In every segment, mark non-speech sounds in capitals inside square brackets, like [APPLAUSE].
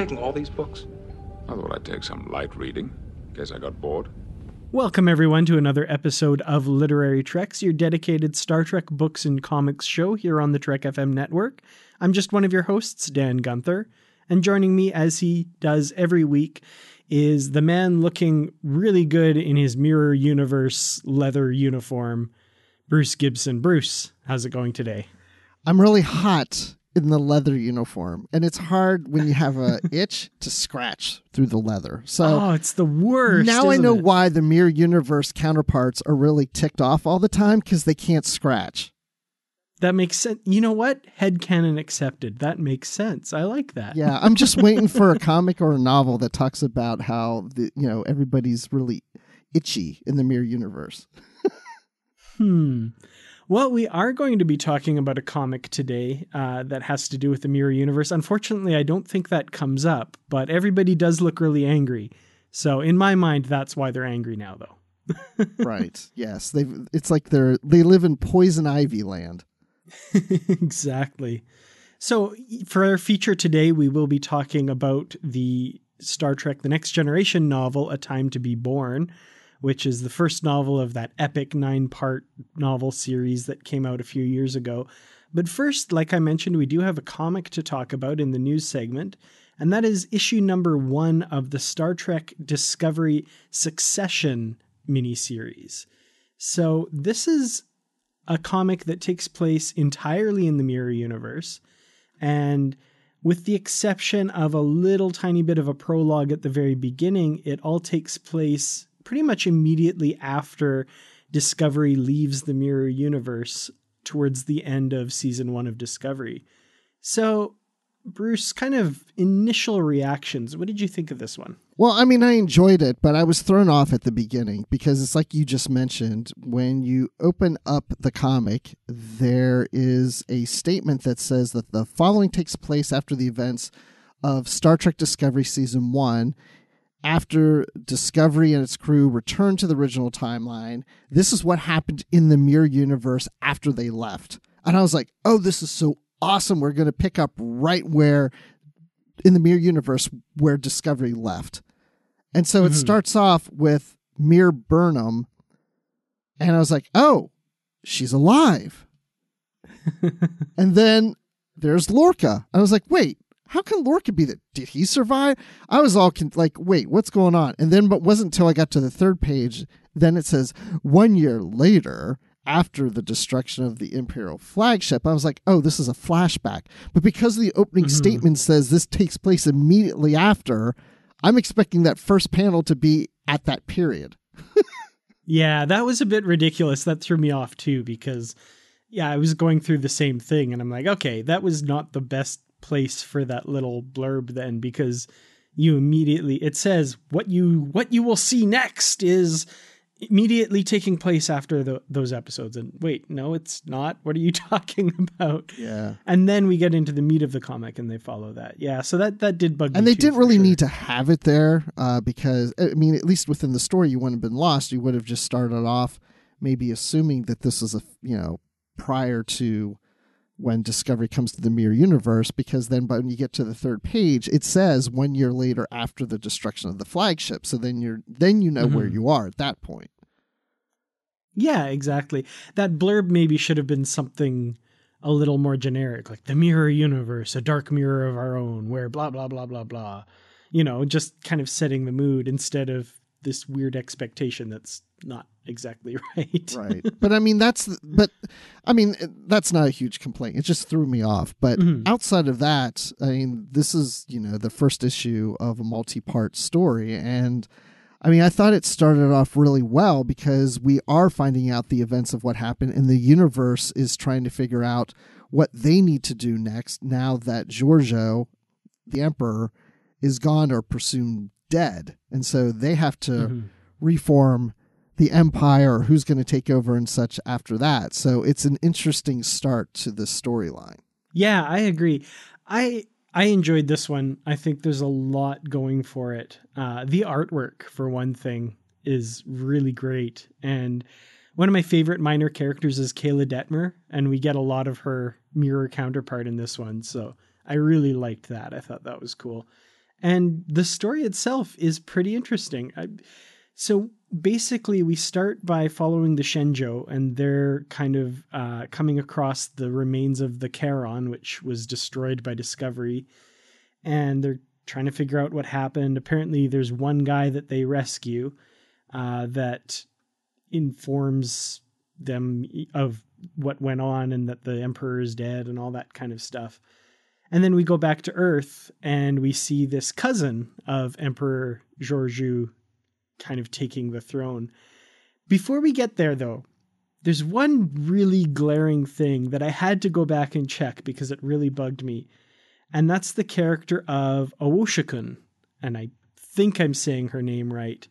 Taking all these books? I thought I'd take some light reading, in case I got bored. Welcome, everyone, to another episode of Literary Treks, your dedicated Star Trek books and comics show here on the Trek FM network. I'm just one of your hosts, Dan Gunther, and joining me, as he does every week, is the man looking really good in his Mirror Universe leather uniform, Bruce Gibson. Bruce, how's it going today? I'm really hot in the leather uniform, and it's hard when you have a [LAUGHS] itch to scratch through the leather. So oh, it's the worst. now I know it? why the Mirror Universe counterparts are really ticked off all the time because they can't scratch. That makes sense. You know what? Headcanon accepted. That makes sense. I like that. Yeah, I'm just waiting for a [LAUGHS] comic or a novel that talks about how the you know everybody's really itchy in the Mirror Universe. Hmm. Well, we are going to be talking about a comic today uh, that has to do with the Mirror Universe. Unfortunately, I don't think that comes up, but everybody does look really angry. So, in my mind, that's why they're angry now, though. [LAUGHS] right. Yes. They. It's like they're they live in poison ivy land. [LAUGHS] exactly. So, for our feature today, we will be talking about the Star Trek The Next Generation novel, A Time to Be Born, which is the first novel of that epic nine part novel series that came out a few years ago. But first, like I mentioned, we do have a comic to talk about in the news segment, and that is issue number one of the Star Trek Discovery Succession miniseries. So, this is a comic that takes place entirely in the Mirror Universe. And with the exception of a little tiny bit of a prologue at the very beginning, it all takes place pretty much immediately after Discovery leaves the Mirror Universe towards the end of season one of Discovery. So, Bruce, kind of initial reactions. What did you think of this one? Well, I mean, I enjoyed it, but I was thrown off at the beginning because it's like you just mentioned. When you open up the comic, there is a statement that says that the following takes place after the events of Star Trek Discovery Season 1. After Discovery and its crew returned to the original timeline, this is what happened in the Mirror Universe after they left. And I was like, oh, this is so awesome. We're going to pick up right where in the Mirror Universe where Discovery left. And so it Mhm. starts off with Mir Burnham. And I was like, oh, she's alive. [LAUGHS] and then there's Lorca. I was like, wait, how can Lorca be that? Did he survive? I was all con- like, wait, what's going on? And then, but wasn't until I got to the third page, then it says, one year later, after the destruction of the Imperial flagship, I was like, oh, this is a flashback. But because the opening Mhm. statement says this takes place immediately after, I'm expecting that first panel to be at that period. [LAUGHS] Yeah, that was a bit ridiculous. That threw me off too because yeah, I was going through the same thing and I'm like, okay, that was not the best place for that little blurb then because you immediately it says what you what you will see next is immediately taking place after the, those episodes and wait no it's not what are you [LAUGHS] talking about Yeah. and then we get into the meat of the comic and they follow that yeah so that that did bug and they too, didn't really sure. need to have it there uh, because I mean, at least within the story, you wouldn't have been lost. You would have just started off maybe assuming that this is a you know prior to when Discovery comes to the mirror universe, because then when you get to the third page, it says one year later after the destruction of the flagship. So then you're then you know mm-hmm. where you are at that point. Yeah, exactly. That blurb maybe should have been something a little more generic, like the mirror universe, a dark mirror of our own, where blah blah blah blah blah. You know, just kind of setting the mood instead of this weird expectation that's not exactly [LAUGHS] right. right. [LAUGHS] But I mean that's but I mean that's not a huge complaint. It just threw me off. But mm-hmm. outside of that, I mean this is, you know, the first issue of a multi-part story and I mean, I thought it started off really well because we are finding out the events of what happened, and the universe is trying to figure out what they need to do next now that Georgiou, the Emperor, is gone or presumed dead. And so they have to mm-hmm. reform the Empire who's going to take over and such after that. So it's an interesting start to the storyline. Yeah, I agree. I I enjoyed this one. I think there's a lot going for it. Uh, the artwork, for one thing, is really great. And one of my favorite minor characters is Kayla Detmer, and we get a lot of her mirror counterpart in this one. So I really liked that. I thought that was cool. And the story itself is pretty interesting. I, so basically, we start by following the Shenzhou, and they're kind of uh, coming across the remains of the Charon, which was destroyed by Discovery. And they're trying to figure out what happened. Apparently, there's one guy that they rescue uh, that informs them of what went on and that the Emperor is dead and all that kind of stuff. And then we go back to Earth and we see this cousin of Emperor Georgiou kind of taking the throne. Before we get there, though, there's one really glaring thing that I had to go back and check because it really bugged me. And that's the character of Owosekun. And I think I'm saying her name right.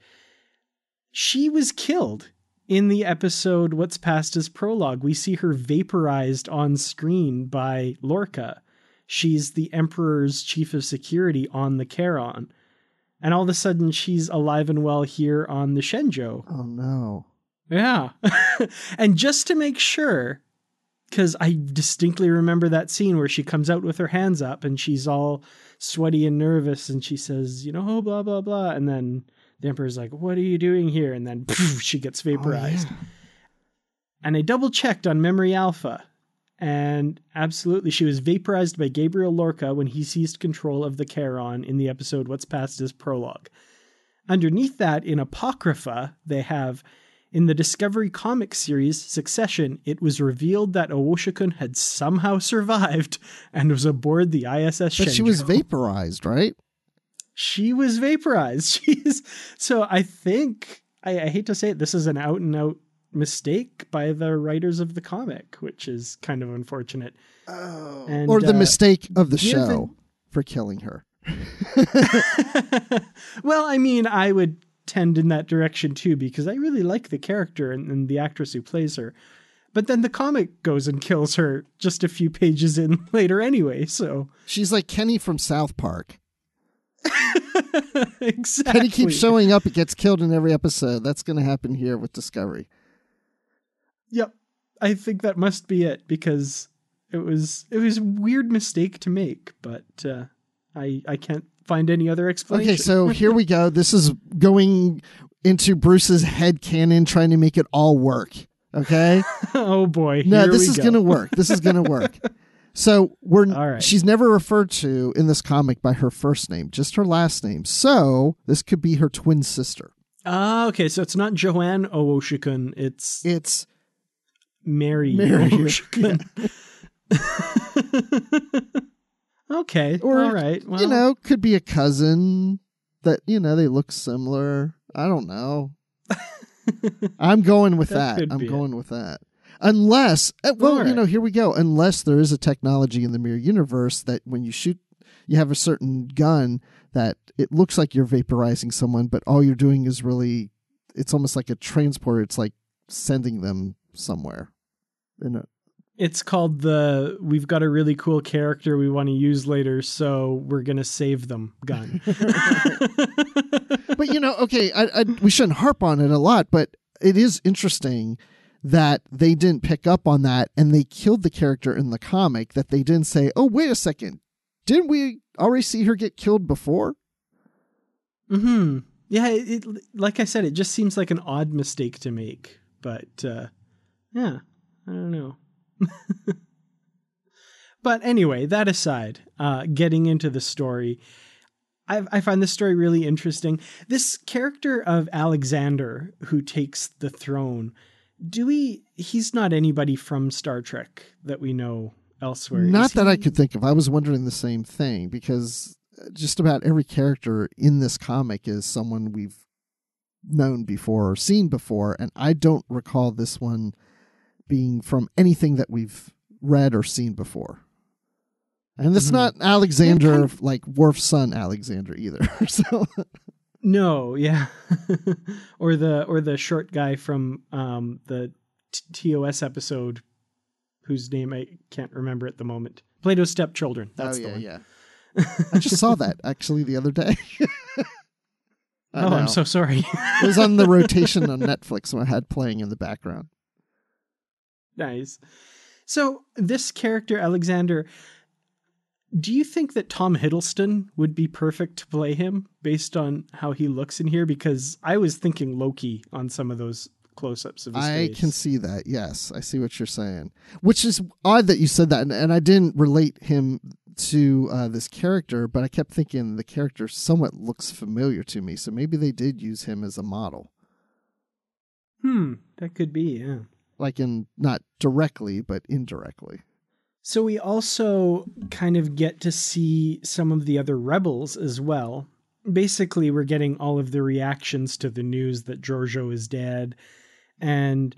She was killed in the episode What's Past is Prologue. We see her vaporized on screen by Lorca. She's the Emperor's chief of security on the Charon and all of a sudden she's alive and well here on the Shenzhou. Oh no. Yeah. [LAUGHS] and just to make sure, because I distinctly remember that scene where she comes out with her hands up and she's all sweaty and nervous and she says, you know, oh, blah, blah, blah. And then the Emperor's like, what are you doing here? And then poof, she gets vaporized. Oh, yeah. And I double checked on Memory Alpha and absolutely, she was vaporized by Gabriel Lorca when he seized control of the Charon in the episode What's Past is Prologue. Underneath that, in Apocrypha, they have in the Discovery comic series Succession, it was revealed that Owosekun had somehow [LAUGHS] survived and was aboard the ISS But she was vaporized, right? She was vaporized. [LAUGHS] She's so I think I, I hate to say it, this is an out and out mistake by the writers of the comic, which is kind of unfortunate. Oh. And, or the uh, mistake of the given... show for killing her. [LAUGHS] well, I mean, I would tend in that direction too because I really like the character and, and, the actress who plays her. But then the comic goes and kills her just a few pages in [LAUGHS] later anyway, so she's like Kenny from South Park. exactly. [LAUGHS] Kenny keeps showing up, it gets killed in every episode. That's going to happen here with Discovery. Yep. I think that must be it because it was it was a weird mistake to make, but uh, I I can't find any other explanation. Okay, so here we go. This is going into Bruce's head canon trying to make it all work. Okay? [LAUGHS] oh boy. No, this is go. gonna work. This is gonna work. [LAUGHS] so we're all right. she's never referred to in this comic by her first name, just her last name. So this could be her twin sister. Ah, uh, okay. So it's not Joanne Owosekun. It's it's Mary, Mary. [LAUGHS] [LAUGHS] okay. Or, all right. Well. You know, could be a cousin that, you know, they look similar. I don't know. [LAUGHS] I'm going with that. that. I'm going it. with that. Unless, uh, well, right. you know, here we go. Unless there is a technology in the mirror universe that when you shoot, you have a certain gun that it looks like you're vaporizing someone, but all you're doing is really, it's almost like a transporter. It's like sending them somewhere. In a, it's called the we've got a really cool character we want to use later, so we're gonna save them gun. [LAUGHS] [LAUGHS] but you know, okay, I, I, we shouldn't harp on it a lot, but it is interesting that they didn't pick up on that and they killed the character in the comic that they didn't say, "Oh, wait a second. Didn't we already see her get killed before?" Mhm. Yeah, it, it like I said it just seems like an odd mistake to make, but uh yeah, I don't know. [LAUGHS] but anyway, that aside, uh getting into the story, I, I find this story really interesting. This character of Alexander who takes the throne, do we? He's not anybody from Star Trek that we know elsewhere. Not that I could think of. I was wondering the same thing because just about every character in this comic is someone we've known before or seen before, and I don't recall this one being from anything that we've read or seen before. And it's Mhm. not Alexander, kind like Worf's son Alexander either. [LAUGHS] so No, yeah, [LAUGHS] or the or the short guy from um, the T- TOS episode, whose name I can't remember at the moment. Plato's stepchildren. That's oh the yeah, one. yeah. I just saw that [LAUGHS] actually the other day. Oh, know. I'm so sorry. it was on the rotation on Netflix when I had playing in the background. Nice. So this character Alexander, do you think that Tom Hiddleston would be perfect to play him based on how he looks in here? Because I was thinking Loki on some of those close-ups of his I face. can see that. Yes, I see what you're saying. Which is odd that you said that, and, and I didn't relate him to uh, this character, but I kept thinking the character somewhat looks familiar to me. So maybe they did use him as a model, Hmm, that could be. Yeah. Like in not directly, but indirectly. So we also kind of get to see some of the other rebels as well. Basically, we're getting all of the reactions to the news that Georgiou is dead. And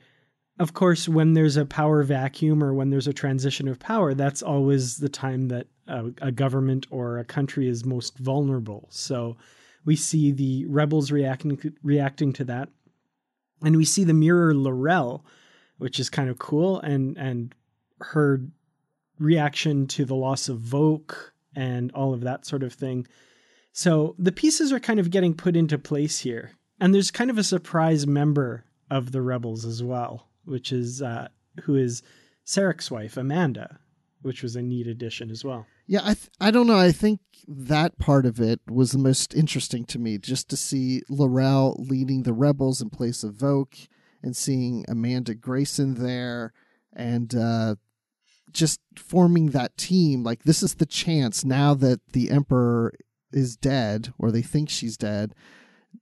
of course, when there's a power vacuum or when there's a transition of power, that's always the time that a, a government or a country is most vulnerable. So we see the rebels reacting reacting to that. And we see the mirror Laurel, which is kind of cool, and and her reaction to the loss of Voq and all of that sort of thing. So the pieces are kind of getting put into place here. And there's kind of a surprise member of the rebels as well, which is uh, who is Sarek's wife, Amanda, which was a neat addition as well. Yeah, I th- I don't know. I think that part of it was the most interesting to me, just to see Laurel leading the rebels in place of Voq, and seeing Amanda Grayson there, and uh, just forming that team. Like this is the chance now that the Emperor is dead, or they think she's dead.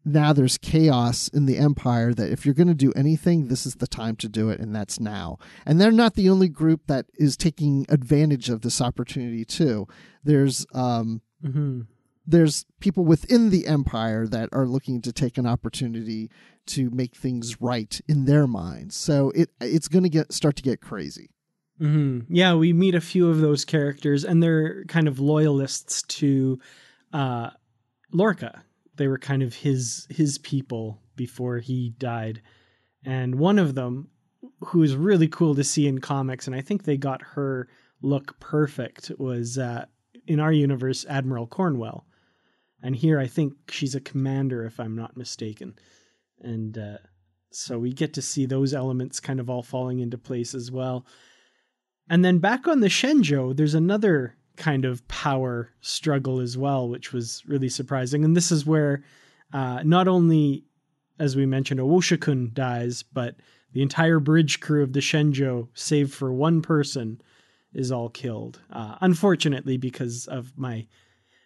Now there's chaos in the Empire that if you're going to do anything, this is the time to do it, and that's now. And they're not the only group that is taking advantage of this opportunity too. There's um, Mm-hmm. there's people within the empire that are looking to take an opportunity to make things right in their minds. So it it's going to get start to get crazy. Mm-hmm. Yeah, we meet a few of those characters, and they're kind of loyalists to uh, Lorca. They were kind of his his people before he died, and one of them, who is really cool to see in comics, and I think they got her look perfect, was uh, in our universe Admiral Cornwell, and here I think she's a commander, if I'm not mistaken, and uh, so we get to see those elements kind of all falling into place as well. And then back on the Shenzhou, there's another kind of power struggle as well, which was really surprising. And this is where uh, not only, as we mentioned, Owosekun dies, but the entire bridge crew of the Shenzhou, save for one person, is all killed. Uh, unfortunately, because of my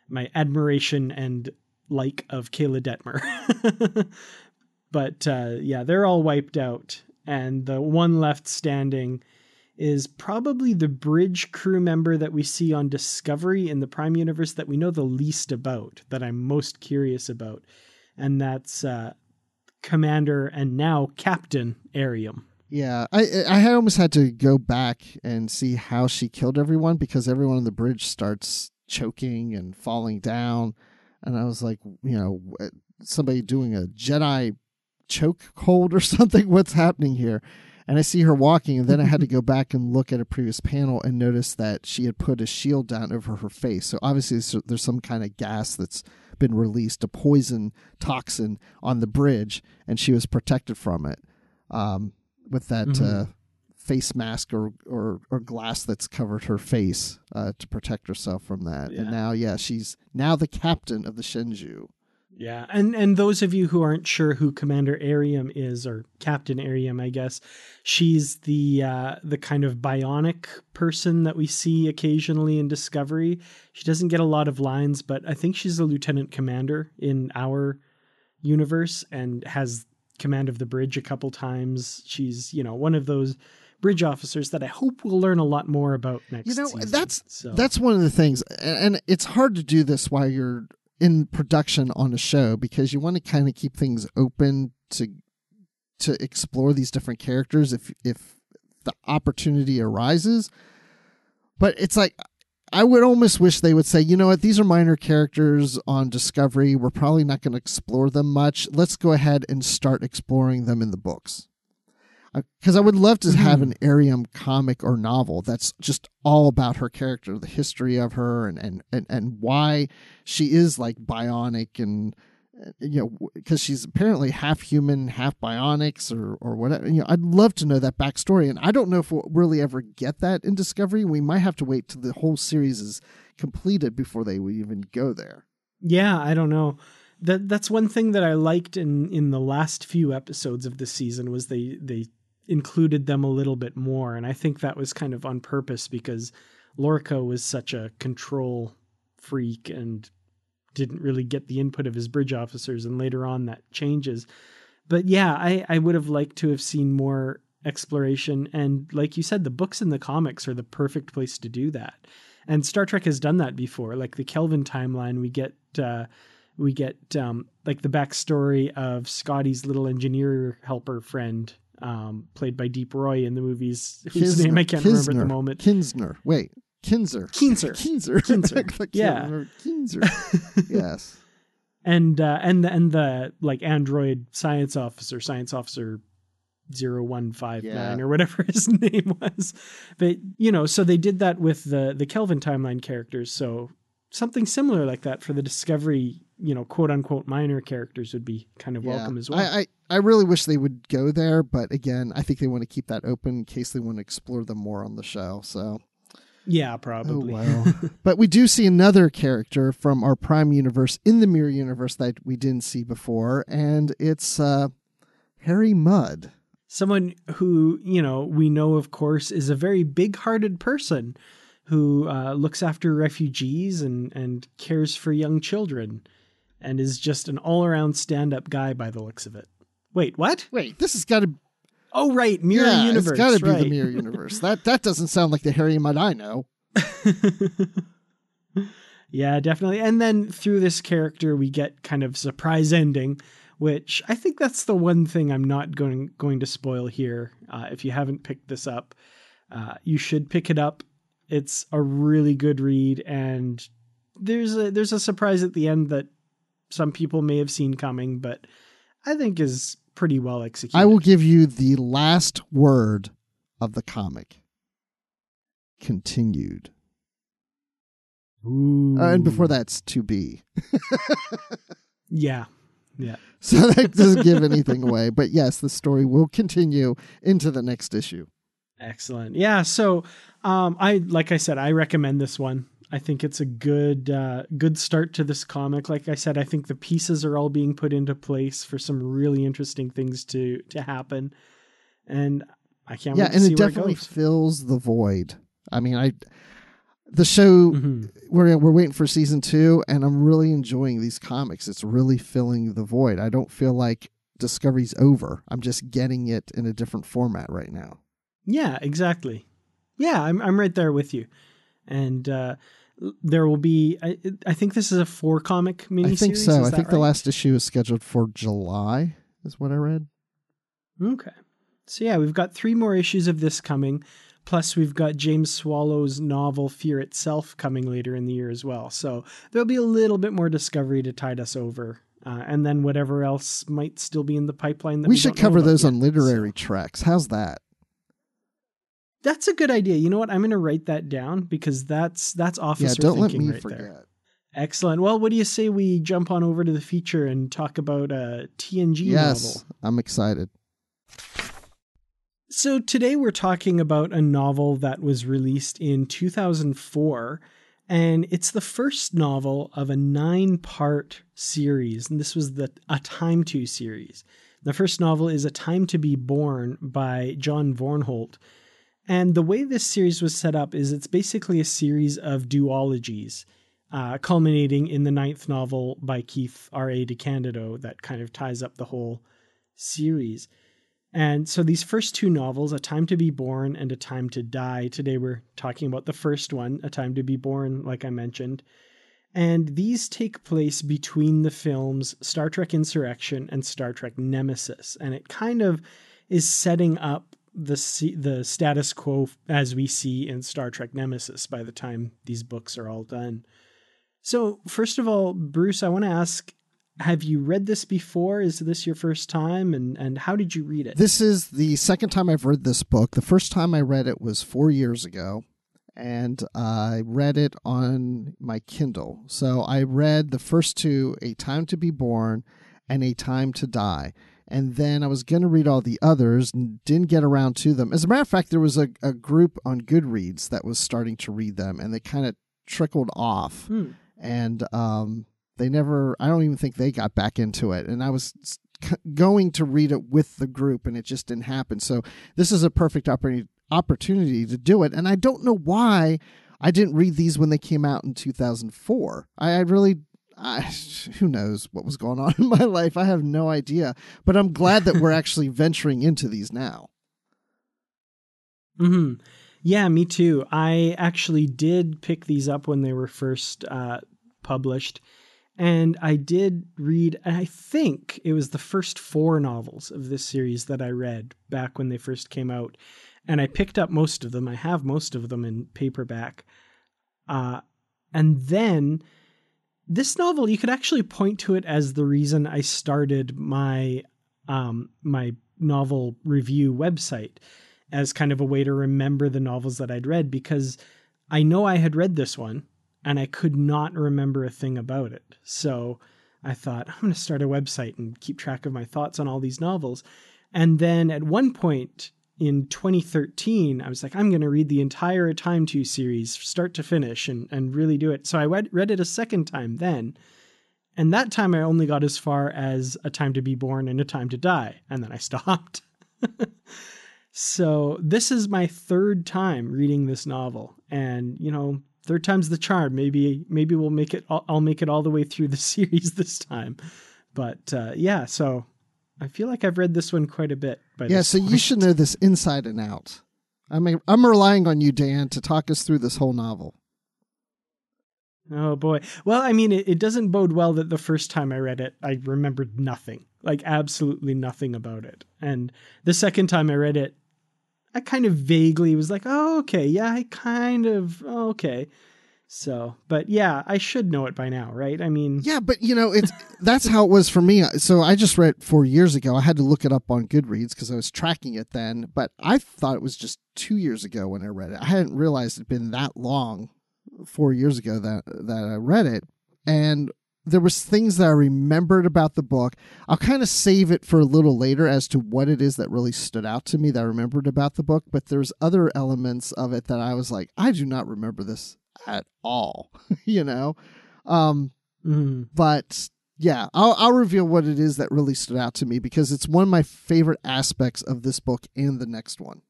my admiration and like of Kayla Detmer. [LAUGHS] but uh, yeah, they're all wiped out, and the one left standing is probably the bridge crew member that we see on Discovery in the Prime Universe that we know the least about, that I'm most curious about, and that's uh, Commander and now Captain Airiam. Yeah, I I almost had to go back and see how she killed everyone because everyone on the bridge starts choking and falling down, and I was like, you know, somebody doing a Jedi choke hold or [LAUGHS] something. What's happening here? And I see her walking, and then I had to [LAUGHS] go back and look at a previous panel and notice that she had put a shield down over her face. So obviously, there's- some kind of gas that's been released, a poison toxin on the bridge, and she was protected from it. Um, with that Mhm. uh, face mask or, or or glass that's covered her face uh, to protect herself from that. Yeah. And now, yeah, she's now the captain of the Shenzhou. Yeah, and and those of you who aren't sure who Commander Airiam is, or Captain Airiam, I guess, she's the uh, the kind of bionic person that we see occasionally in Discovery. She doesn't get a lot of lines, but I think she's a lieutenant commander in our universe and has command of the bridge a couple times. She's you know one of those bridge officers that I hope we'll learn a lot more about next. You know, season. that's So- that's one of the things, and, and it's hard to do this while you're in production on a show because you want to kind of keep things open to to explore these different characters if if the opportunity arises. But it's like I would almost wish they would say, you know what, these are minor characters on Discovery. We're probably not going to explore them much. Let's go ahead and start exploring them in the books. Because I would love to have an Airiam comic or novel that's just all about her character, the history of her, and and and, and why she is like bionic and uh, you know because she's apparently half human, half bionics or or whatever. You know, I'd love to know that backstory, and I don't know if we'll really ever get that in Discovery. We might have to wait till the whole series is completed before they would even go there. Yeah, I don't know. That that's one thing that I liked in in the last few episodes of the season was they they included them a little bit more and I think that was kind of on purpose because Lorca was such a control freak and didn't really get the input of his bridge officers and later on that changes. But yeah, I I would have liked to have seen more exploration and like you said the books and the comics are the perfect place to do that. And Star Trek has done that before. Like the Kelvin timeline, we get uh, we get um, like the backstory of Scotty's little engineer helper friend, um, played by Deep Roy in the movies, whose name I can't remember at the moment. Kinsner. Wait, Keenser. Keenser. [LAUGHS] Keenser. Keenser. [LAUGHS] Yeah. Keenser. [LAUGHS] yes. and uh, and the, and the like android science officer, science officer 0159 Yeah. or whatever his name was. But you know, so they did that with the the Kelvin timeline characters. So something similar like that for the Discovery, you know, quote unquote minor characters would be kind of Yeah. welcome as well. I, I, I really wish they would go there, but again, I think they want to keep that open in case they want to explore them more on the show. So, yeah, oh probably. well. [LAUGHS] but we do see another character from our Prime universe in the Mirror universe that we didn't see before, and it's uh, Harry Mudd. Someone who, you know, we know, of course, is a very big hearted person who uh, looks after refugees and, and cares for young children and is just an all around stand up guy by the looks of it. Wait, what? Wait, this has got to Oh, right. Mirror yeah, Universe. It's got to be right. the Mirror universe. that that doesn't sound like the Harry Mudd I know. [LAUGHS] yeah, definitely. And then through this character, we get kind of surprise ending, which I think that's the one thing I'm not going going to spoil here. Uh, if you haven't picked this up, uh, you should pick it up. It's a really good read, and there's a there's a surprise at the end that some people may have seen coming, but I think is pretty well executed. I will give you the last word of the comic. Continued. Ooh. Uh, and before that's to be. yeah, [LAUGHS] yeah. So that doesn't give [LAUGHS] anything away. But yes, the story will continue into the next issue. Excellent. Yeah. So, um, I like I said, I recommend this one. I think it's a good uh, good start to this comic. Like I said, I think the pieces are all being put into place for some really interesting things to to happen, and I can't yeah, wait to and see it definitely it fills the void. I mean, I the show Mhm. we're we're waiting for season two, and I'm really enjoying these comics. It's really filling the void. I don't feel like Discovery's over. I'm just getting it in a different format right now. Yeah, exactly. Yeah, I'm I'm right there with you, and uh, there will be. I, I think this is a four comic miniseries. I think so. is I think the last issue is scheduled for July. Is what I read. Okay. So yeah, we've got three more issues of this coming. Plus, we've got James Swallow's novel Fear Itself coming later in the year as well. So there'll be a little bit more discovery to tide us over. Uh, and then whatever else might still be in the pipeline that We, we, should cover those yet. on literary So treks. How's that? That's a good idea. You know what? I'm going to write that down because that's that's officer yeah, don't let thinking me right forget. there. Excellent. Well, what do you say we jump on over to the feature and talk about uh, a TNG Yes, novel? I'm excited. So today we're talking about a novel that was released in 2004 and it's the first novel of a nine-part series and this was the a time to series. The first novel is A Time to Be Born by John Vornholt. And the way this series was set up is it's basically a series of duologies, uh, culminating in the ninth novel by Keith R.A. DeCandido that kind of ties up the whole series. And so these first two novels, A Time to Be Born and A Time to Die, today we're talking about the first one, A Time to Be Born, like I mentioned. And these take place between the films Star Trek Insurrection and Star Trek Nemesis. And it kind of is setting up the the status quo as we see in Star Trek Nemesis by the time these books are all done. So, first of all, Bruce, I want to ask have you read this before? Is this your first time? And, and how did you read it? This is the second time I've read this book. The first time I read it was four years ago, and I read it on my Kindle. So I read the first two A Time to Be Born and A Time to Die. And then I was going to read all the others and didn't get around to them. As a matter of fact, there was a, a group on Goodreads that was starting to read them, and they kind of trickled off. Hmm. And um, they never, I don't even think they got back into it. And I was going to read it with the group and it just didn't happen. So this is a perfect opportunity to do it. And I don't know why I didn't read these when they came out in 2004. I, I really I, [LAUGHS] who knows what was going on [LAUGHS] in my life? I have no idea. But I'm glad that we're [LAUGHS] actually venturing into these now. Hmm. Yeah, me too. I actually did pick these up when they were first uh, published, and I did read, I think it was the first four novels of this series that I read back when they first came out. And I picked up most of them. I have most of them in paperback. Uh, and then this novel, you could actually point to it as the reason I started my um, my novel review website as kind of a way to remember the novels that I'd read because I know I had read this one and I could not remember a thing about it. So I thought, I'm going to start a website and keep track of my thoughts on all these novels. And then at one point in 2013, I was like, I'm going to read the entire Time to series, start to finish, and, and really do it. So I read, read it a second time then. And that time I only got as far as A Time to Be Born and A Time to Die. And then I stopped. [LAUGHS] so this is my third time reading this novel. And, you know, third time's the charm. Maybe maybe we'll make it. I'll, I'll make it all the way through the [LAUGHS] series this time. But uh, yeah, so I feel like I've read this one quite a bit. yeah, so point. you should know this inside and out. I mean, I'm relying on you, Dan, to talk us through this whole novel. Oh boy. Well, I mean, it, it doesn't bode well that the first time I read it, I remembered nothing, like absolutely nothing about it. And the second time I read it, I kind of vaguely was like, oh, okay, yeah, I kind of, oh, okay. So, but yeah, I should know it by now, right? I mean, yeah, but you know, it's that's how it was for me. So I just read four years ago. I had to look it up on Goodreads because I was tracking it then. But I thought it was just two years ago when I read it. I hadn't realized it'd been that long, four years ago that that I read it. And there was things that I remembered about the book. I'll kind of save it for a little later as to what it is that really stood out to me that I remembered about the book, but there's other elements of it that I was like, I do not remember this at all, [LAUGHS] you know. Um mm. but yeah, I'll I'll reveal what it is that really stood out to me because it's one of my favorite aspects of this book and the next one.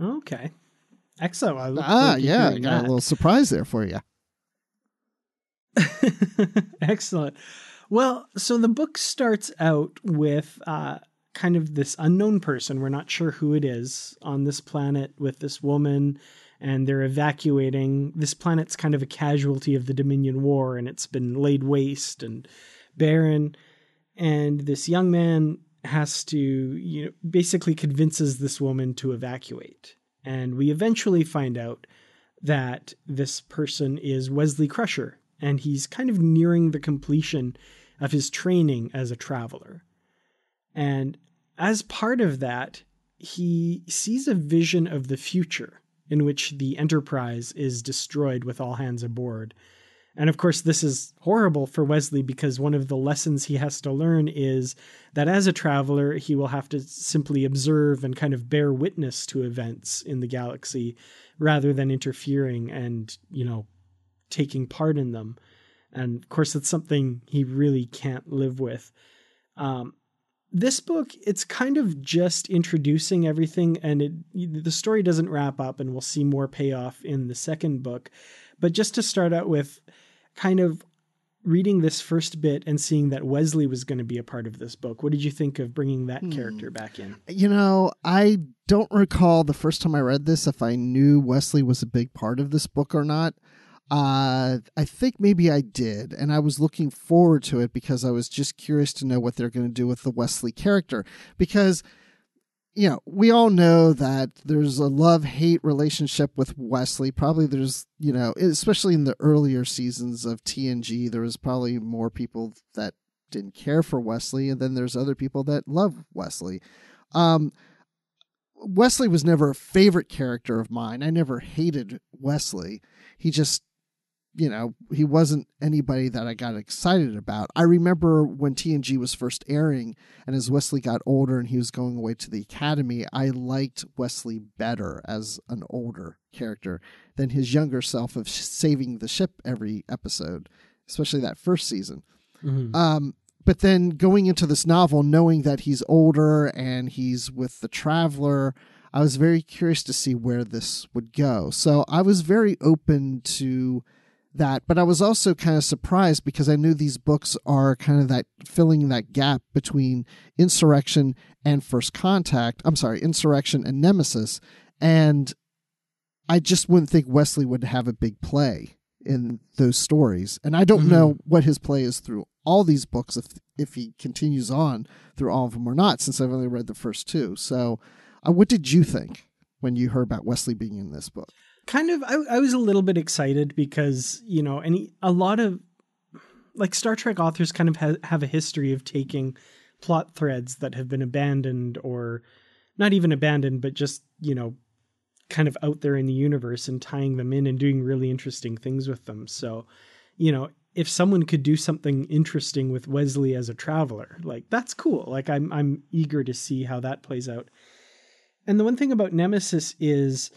Okay. EXO. Excellent. ah, yeah, I got that. a little surprise there for you. [LAUGHS] Excellent. Well, so the book starts out with uh, kind of this unknown person. We're not sure who it is on this planet with this woman, and they're evacuating. This planet's kind of a casualty of the Dominion War, and it's been laid waste and barren. And this young man has to, you know, basically convinces this woman to evacuate. And we eventually find out that this person is Wesley Crusher, and he's kind of nearing the completion of his training as a traveler. And as part of that, he sees a vision of the future in which the Enterprise is destroyed with all hands aboard. And of course, this is horrible for Wesley because one of the lessons he has to learn is that as a traveler, he will have to simply observe and kind of bear witness to events in the galaxy rather than interfering and, you know, taking part in them. And of course, it's something he really can't live with. Um, this book, it's kind of just introducing everything, and it the story doesn't wrap up, and we'll see more payoff in the second book. But just to start out with, kind of reading this first bit and seeing that Wesley was going to be a part of this book, what did you think of bringing that hmm. character back in? You know, I don't recall the first time I read this if I knew Wesley was a big part of this book or not. Uh, I think maybe I did, and I was looking forward to it because I was just curious to know what they're going to do with the Wesley character. Because you know, we all know that there's a love hate relationship with Wesley. Probably there's, you know, especially in the earlier seasons of TNG, there was probably more people that didn't care for Wesley, and then there's other people that love Wesley. Um, Wesley was never a favorite character of mine. I never hated Wesley. He just you know, he wasn't anybody that I got excited about. I remember when TNG was first airing and as Wesley got older and he was going away to the academy, I liked Wesley better as an older character than his younger self of saving the ship every episode, especially that first season. Mm-hmm. Um, but then going into this novel, knowing that he's older and he's with the Traveler, I was very curious to see where this would go. So I was very open to that, but I was also kind of surprised because I knew these books are kind of that filling that gap between Insurrection and First Contact. I'm sorry, Insurrection and Nemesis. And I just wouldn't think Wesley would have a big play in those stories. And I don't mm-hmm. know what his play is through all these books if if he continues on through all of them or not, since I've only read the first two. So, uh, what did you think when you heard about Wesley being in this book? Kind of I, I was a little bit excited because you know any a lot of like star trek authors kind of ha- have a history of taking plot threads that have been abandoned or not even abandoned but just you know kind of out there in the universe and tying them in and doing really interesting things with them. So you know if someone could do something interesting with Wesley as a traveler like that's cool. Like i'm i'm eager to see how that plays out. And the one thing about nemesis is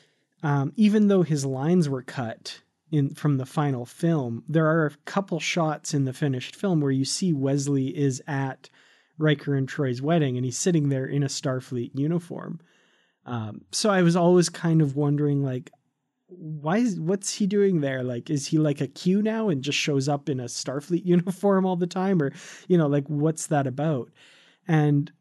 um, even though his lines were cut in from the final film, there are a couple shots in the finished film where you see Wesley is at Riker and Troi's wedding, and he's sitting there in a Starfleet uniform. Um, so I was always kind of wondering, like, why is what's he doing there? Like, is he like a Q now and just shows up in a Starfleet [LAUGHS] uniform all the time, or you know, like, what's that about? And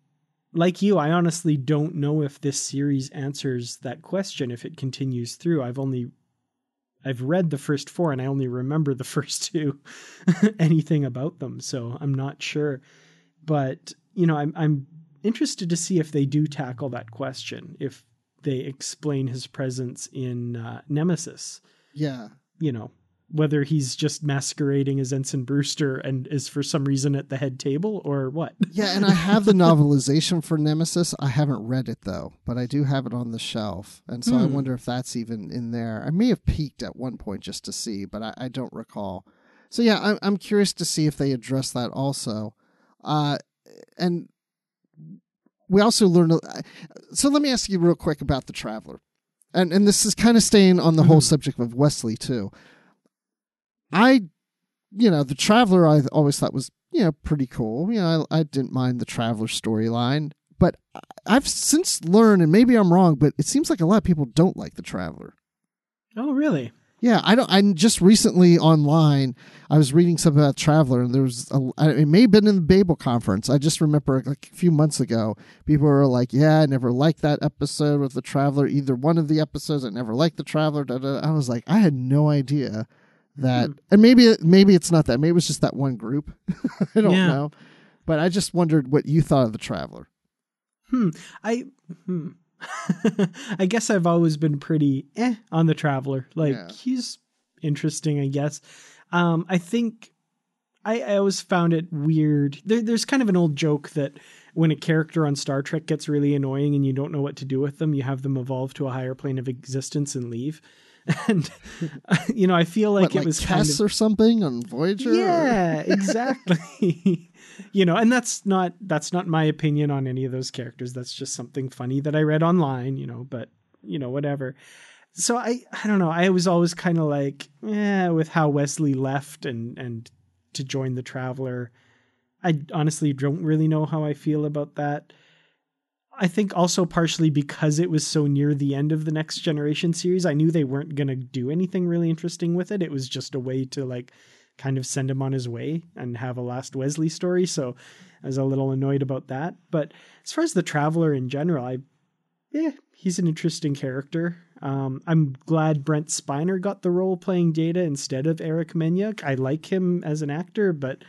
like you, I honestly don't know if this series answers that question if it continues through. I've only I've read the first four and I only remember the [LAUGHS] first two [LAUGHS] anything about them, so I'm not sure. But, you know, I'm I'm interested to see if they do tackle that question, if they explain his presence in uh, Nemesis. Yeah. You know, whether he's just masquerading as Ensign Brewster and is for some reason at the head table or what. [LAUGHS] yeah, and I have the novelization for Nemesis. I haven't read it though, but I do have it on the shelf. And so hmm. I wonder if that's even in there. I may have peeked at one point just to see, but I, I don't recall. So yeah, I'm, I'm curious to see if they address that also. Uh, and we also learned. So let me ask you real quick about the Traveler. And, and this is kind of staying on the mm-hmm. whole subject of Wesley too. I, you know, the Traveler I always thought was, you know, pretty cool. You know, I, I didn't mind the Traveler storyline. But I've since learned, and maybe I'm wrong, but it seems like a lot of people don't like the Traveler. Oh, really? Yeah, I don't. I just recently online, I was reading something about Traveler, and there was a, it may have been in the Babel conference. I just remember like a few months ago, people were like, "Yeah, I never liked that episode with the Traveler. Either one of the episodes, I never liked the Traveler." Da, da. I was like, I had no idea that hmm. and maybe maybe it's not that maybe it's just that one group [LAUGHS] i don't yeah. know but i just wondered what you thought of the traveler hmm i hmm. [LAUGHS] i guess i've always been pretty eh on the traveler like yeah. he's interesting i guess um i think I, I always found it weird there, there's kind of an old joke that when a character on star trek gets really annoying and you don't know what to do with them you have them evolve to a higher plane of existence and leave [LAUGHS] and uh, you know, I feel like What, it like was Kes kind of or something on Voyager. yeah, [LAUGHS] exactly. you know, and that's not that's not my opinion on any of those characters. That's just something funny that I read online, you know, but you know, whatever. So I I don't know. I was always kind of like, yeah, with how Wesley left and and to join the Traveler. I honestly don't really know how I feel about that. I think also partially because it was so near the end of the Next Generation series, I knew they weren't going to do anything really interesting with it. It was just a way to like kind of send him on his way and have a last Wesley story. So I was a little annoyed about that. But as far as the Traveler in general, I yeah, he's an interesting character. Um, I'm glad Brent Spiner got the role playing Data instead of Eric Menyuk. I like him as an actor, but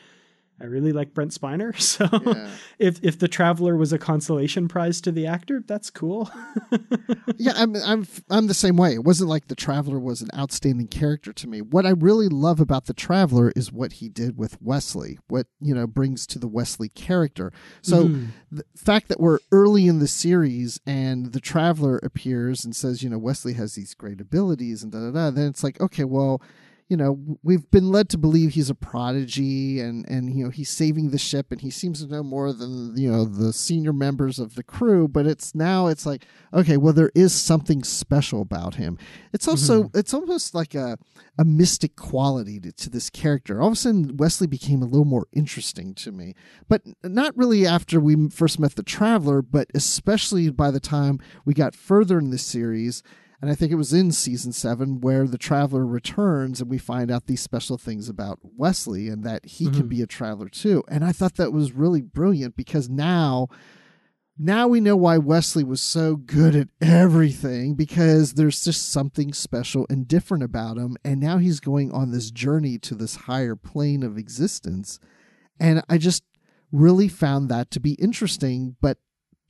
I really like Brent Spiner. [LAUGHS] So Yeah. if if the Traveler was a consolation prize to the actor, that's cool. [LAUGHS] yeah, I'm I'm I'm the same way. It wasn't like the Traveler was an outstanding character to me. What I really love about the Traveler is what he did with Wesley. What you know brings to the Wesley character. So Mhm. the fact that we're early in the series and the Traveler appears and says, you know, Wesley has these great abilities and da da da. Then it's like, okay, well. You know, we've been led to believe he's a prodigy, and and you know he's saving the ship, and he seems to know more than you know the senior members of the crew. But it's now it's like, okay, well there is something special about him. It's also mm-hmm. it's almost like a a mystic quality to, to this character. All of a sudden, Wesley became a little more interesting to me, but not really after we first met the Traveler, but especially by the time we got further in the series. And I think it was in season seven where the Traveler returns and we find out these special things about Wesley and that he can Mhm. be a Traveler too. And I thought that was really brilliant because now now we know why Wesley was so good at everything because there's just something special and different about him. And now he's going on this journey to this higher plane of existence. And I just really found that to be interesting. But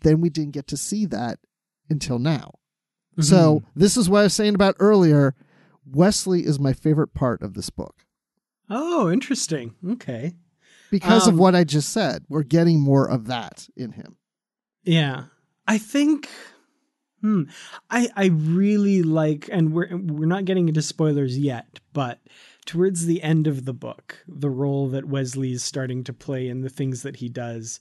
then we didn't get to see that until now. So this is what I was saying about earlier. Wesley is my favorite part of this book Oh, interesting. Okay. because of Um, what I just said. We're getting more of that in him. Yeah. I think hmm I I really like and we're we're not getting into spoilers yet, but towards the end of the book, the role that Wesley is starting to play and the things that he does,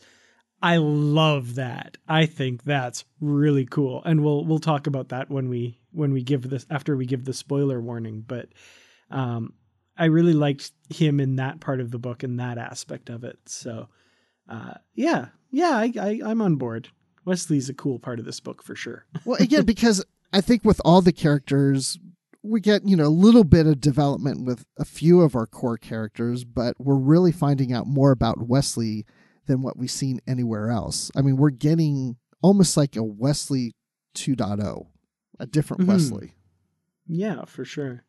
I love that. I think that's really cool. And we'll we'll talk about that when we when we give this after we give the spoiler warning, but um I really liked him in that part of the book and that aspect of it. So uh, yeah, yeah, I, I, I'm on board. Wesley's a cool part of this book for sure. [LAUGHS] Well, again, because I think with all the characters, we get, you know, a little bit of development with a few of our core characters, but we're really finding out more about Wesley than what we've seen anywhere else. I mean, we're getting almost like a Wesley 2.0, a different Mhm. Wesley. Yeah, for sure.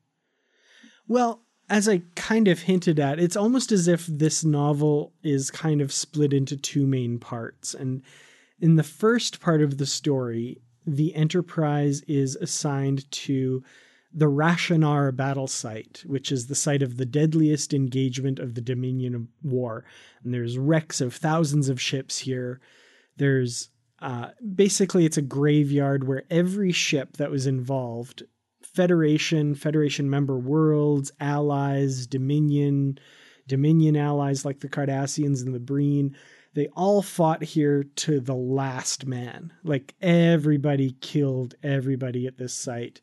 Well, as I kind of hinted at, it's almost as if this novel is kind of split into two main parts. And in the first part of the story, the Enterprise is assigned to the Rashanar battle site, which is the site of the deadliest engagement of the Dominion War. And there's wrecks of thousands of ships here. There's uh, basically it's a graveyard where every ship that was involved Federation, Federation member worlds, allies, Dominion, Dominion allies like the Cardassians and the Breen, they all fought here to the last man. Like everybody killed everybody at this site.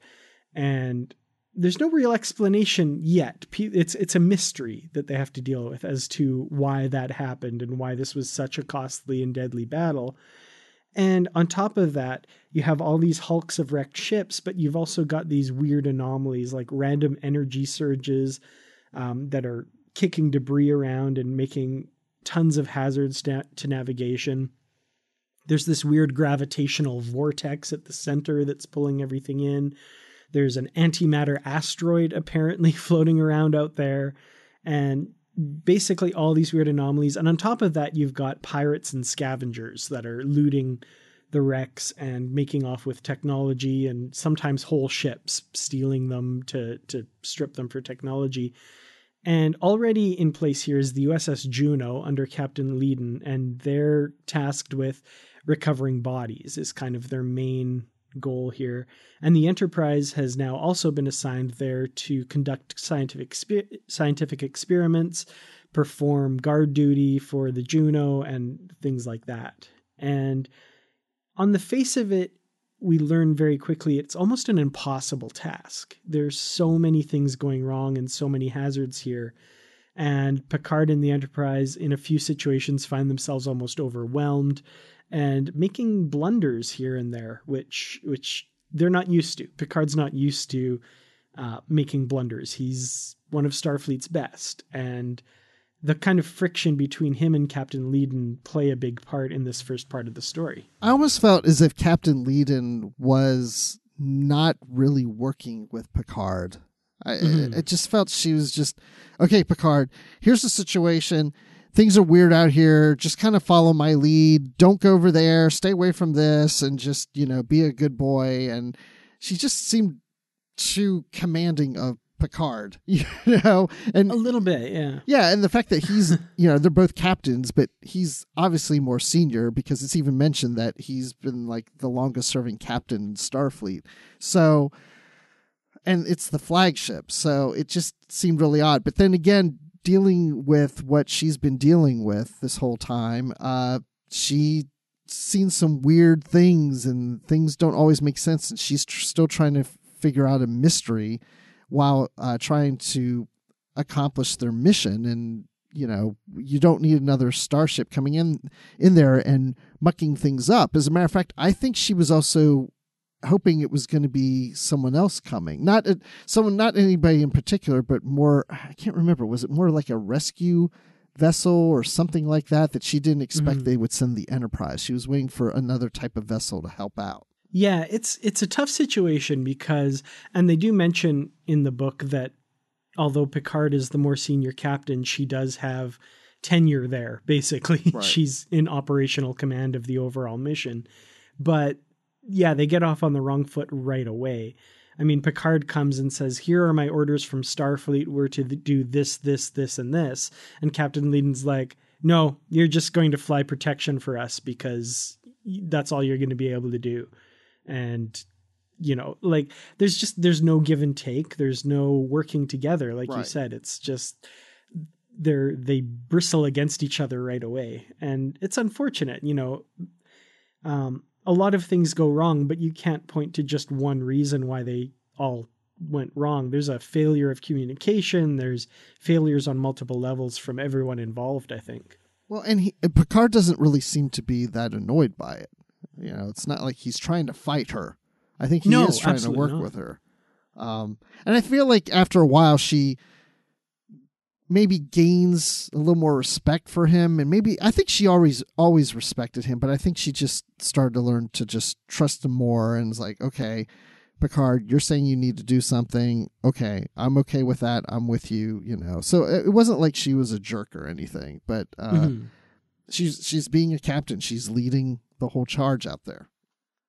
And there's no real explanation yet. It's it's a mystery that they have to deal with as to why that happened and why this was such a costly and deadly battle. And on top of that, you have all these hulks of wrecked ships, but you've also got these weird anomalies like random energy surges um, that are kicking debris around and making tons of hazards na- to navigation. There's this weird gravitational vortex at the center that's pulling everything in. There's an antimatter asteroid apparently [LAUGHS] floating around out there. And basically all these weird anomalies. And on top of that, you've got pirates and scavengers that are looting the wrecks and making off with technology and sometimes whole ships, stealing them to, to strip them for technology. And already in place here is the USS Juno under Captain Leiden, and they're tasked with recovering bodies, is kind of their main goal here. And the Enterprise has now also been assigned there to conduct scientific scientific experiments, perform guard duty for the Juno, and things like that. And on the face of it, we learn very quickly it's almost an impossible task. There's so many things going wrong and so many hazards here. And Picard and the Enterprise, in a few situations, find themselves almost overwhelmed and making blunders here and there, which which they're not used to. Picard's not used to uh, making blunders. He's one of Starfleet's best, and the kind of friction between him and Captain Leeden play a big part in this first part of the story. I almost felt as if Captain Leeden was not really working with Picard. I, mm-hmm. it just felt she was just okay, Picard. Here's the situation. Things are weird out here. Just kind of follow my lead. Don't go over there. Stay away from this, and just you know, be a good boy. And she just seemed too commanding of Picard, [LAUGHS] you know, and a little bit, yeah, yeah, and the fact that he's, [LAUGHS] you know, they're both captains, but he's obviously more senior because it's even mentioned that he's been like the longest serving captain in Starfleet. So, and it's the flagship, so it just seemed really odd. But then again, dealing with what she's been dealing with this whole time, uh, she seen some weird things and things don't always make sense and she's tr- still trying to f- figure out a mystery while uh, trying to accomplish their mission. And you know you don't need another starship coming in in there and mucking things up. As a matter of fact i think she was also hoping it was going to be someone else coming not uh, someone not anybody in particular but more i can't remember was it more like a rescue vessel or something like that that she didn't expect mm-hmm. they would send the enterprise she was waiting for another type of vessel to help out yeah, it's it's a tough situation because and they do mention in the book that although Picard is the more senior captain, she does have tenure there basically. [LAUGHS] Right. She's in operational command of the overall mission. But yeah, they get off on the wrong foot right away. I mean, Picard comes and says, Here are my orders from Starfleet. We're to do this, this, this, and this. And Captain Leeden's like, No, you're just going to fly protection for us because that's all you're going to be able to do and you know like there's just there's no give and take there's no working together like right. you said it's just they're they bristle against each other right away and it's unfortunate you know um a lot of things go wrong but you can't point to just one reason why they all went wrong there's a failure of communication there's failures on multiple levels from everyone involved i think well and he, picard doesn't really seem to be that annoyed by it you know, it's not like he's trying to fight her. I think he no, is trying to work not. with her. Um, and I feel like after a while, she maybe gains a little more respect for him. And maybe I think she always always respected him but I think she just started to learn to just trust him more and was like okay Picard you're saying you need to do something. Okay I'm okay with that. I'm with you you know. So it wasn't like she was a jerk or anything but uh, mm-hmm. she's she's being a captain. She's leading the whole charge out there.